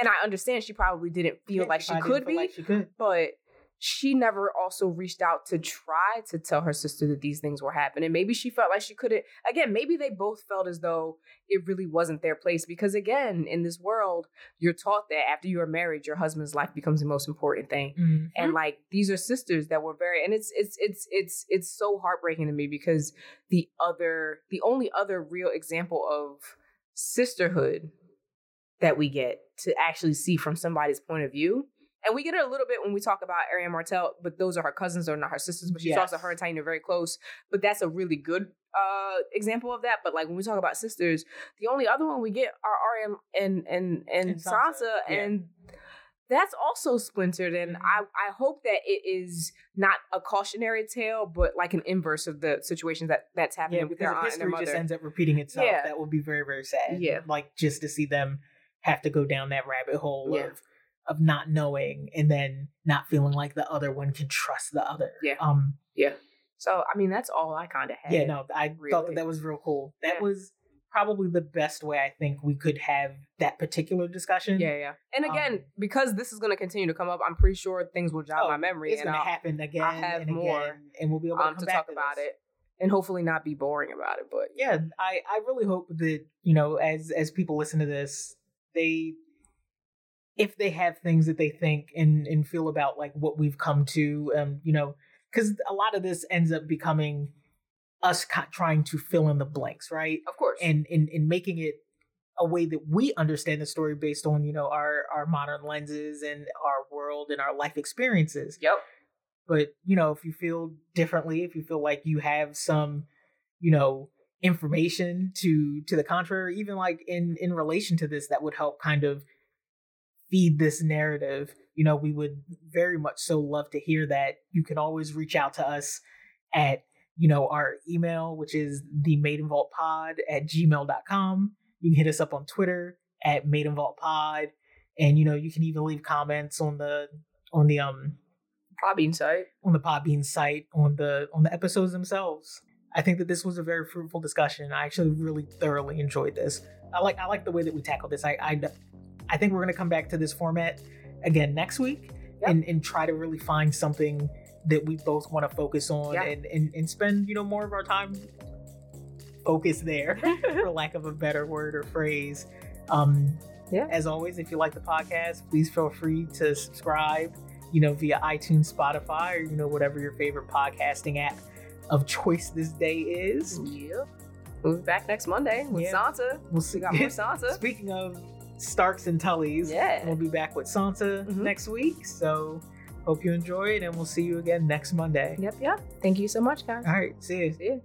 and I understand she probably didn't feel Yeah, like she I could be, like she could. but she never also reached out to try to tell her sister that these things were happening. Maybe she felt like she couldn't. Again, maybe they both felt as though it really wasn't their place because, again, in this world, you're taught that after you are married, your husband's life becomes the most important thing. Mhm. And like these are sisters that were very, and it's it's it's it's it's so heartbreaking to me because the other, the only other real example of sisterhood that we get to actually see from somebody's point of view. And we get it a little bit when we talk about Arianne Martell, but those are her cousins, they're not her sisters. But she's Yes. also her and Tyene are very close. But that's a really good uh example of that. But like when we talk about sisters, the only other one we get are Arya and and and, And Sansa, Sansa, yeah. and that's also splintered. And Mhm. I I hope that it is not a cautionary tale, but like an inverse of the situations that that's happening Yeah, with their aunt and their history just ends up repeating itself, Yeah. that would be very, very sad. Yeah. Like just to see them have to go down that rabbit hole Yeah. of of not knowing and then not feeling like the other one can trust the other. Yeah. Um So I mean, that's all I kind of had. yeah, no, I thought that that was real cool. That Yeah. was probably the best way I think we could have that particular discussion. Yeah, yeah. And again, Um, because this is going to continue to come up, I'm pretty sure things will jog Oh, my memory It's and gonna I'll, happen again have and more, again, and we'll be able to, um, come to back talk to about this. it and hopefully not be boring about it. But yeah i i really hope that you know as as people listen to this they if they have things that they think and and feel about like what we've come to um you know because a lot of this ends up becoming us trying to fill in the blanks right? Of course, and and, and making it a way that we understand the story based on you know our our modern lenses and our world and our life experiences. Yep, but you know if you feel differently if you feel like you have some you know information to to the contrary even like in in relation to this that would help kind of feed this narrative you know we would very much so love to hear that you can always reach out to us at you know our email which is the maiden vault pod at gmail.com you can hit us up on twitter at maiden vault pod and you know you can even leave comments on the on the um probably inside. on the Podbean site on the on the episodes themselves. I think that this was a very fruitful discussion. I actually really thoroughly enjoyed this. I like I like the way that we tackled this. I I, I think we're gonna come back to this format again next week Yep. and and try to really find something that we both want to focus on Yeah. and, and and spend you know more of our time focused there <laughs> for lack of a better word or phrase. Um, Yeah. As always, if you like the podcast, please feel free to subscribe, you know, via iTunes, Spotify, or, you know, whatever your favorite podcasting app of choice this day is. Yep. We'll be back next Monday with Yeah. Sansa. We'll see. We got more <laughs> Sansa. Speaking of Starks and Tullys, Yeah. we'll be back with Sansa Mhm. next week. So hope you enjoy it, and we'll see you again next Monday. Yep, yep. Thank you so much, guys. All right, see you. See you.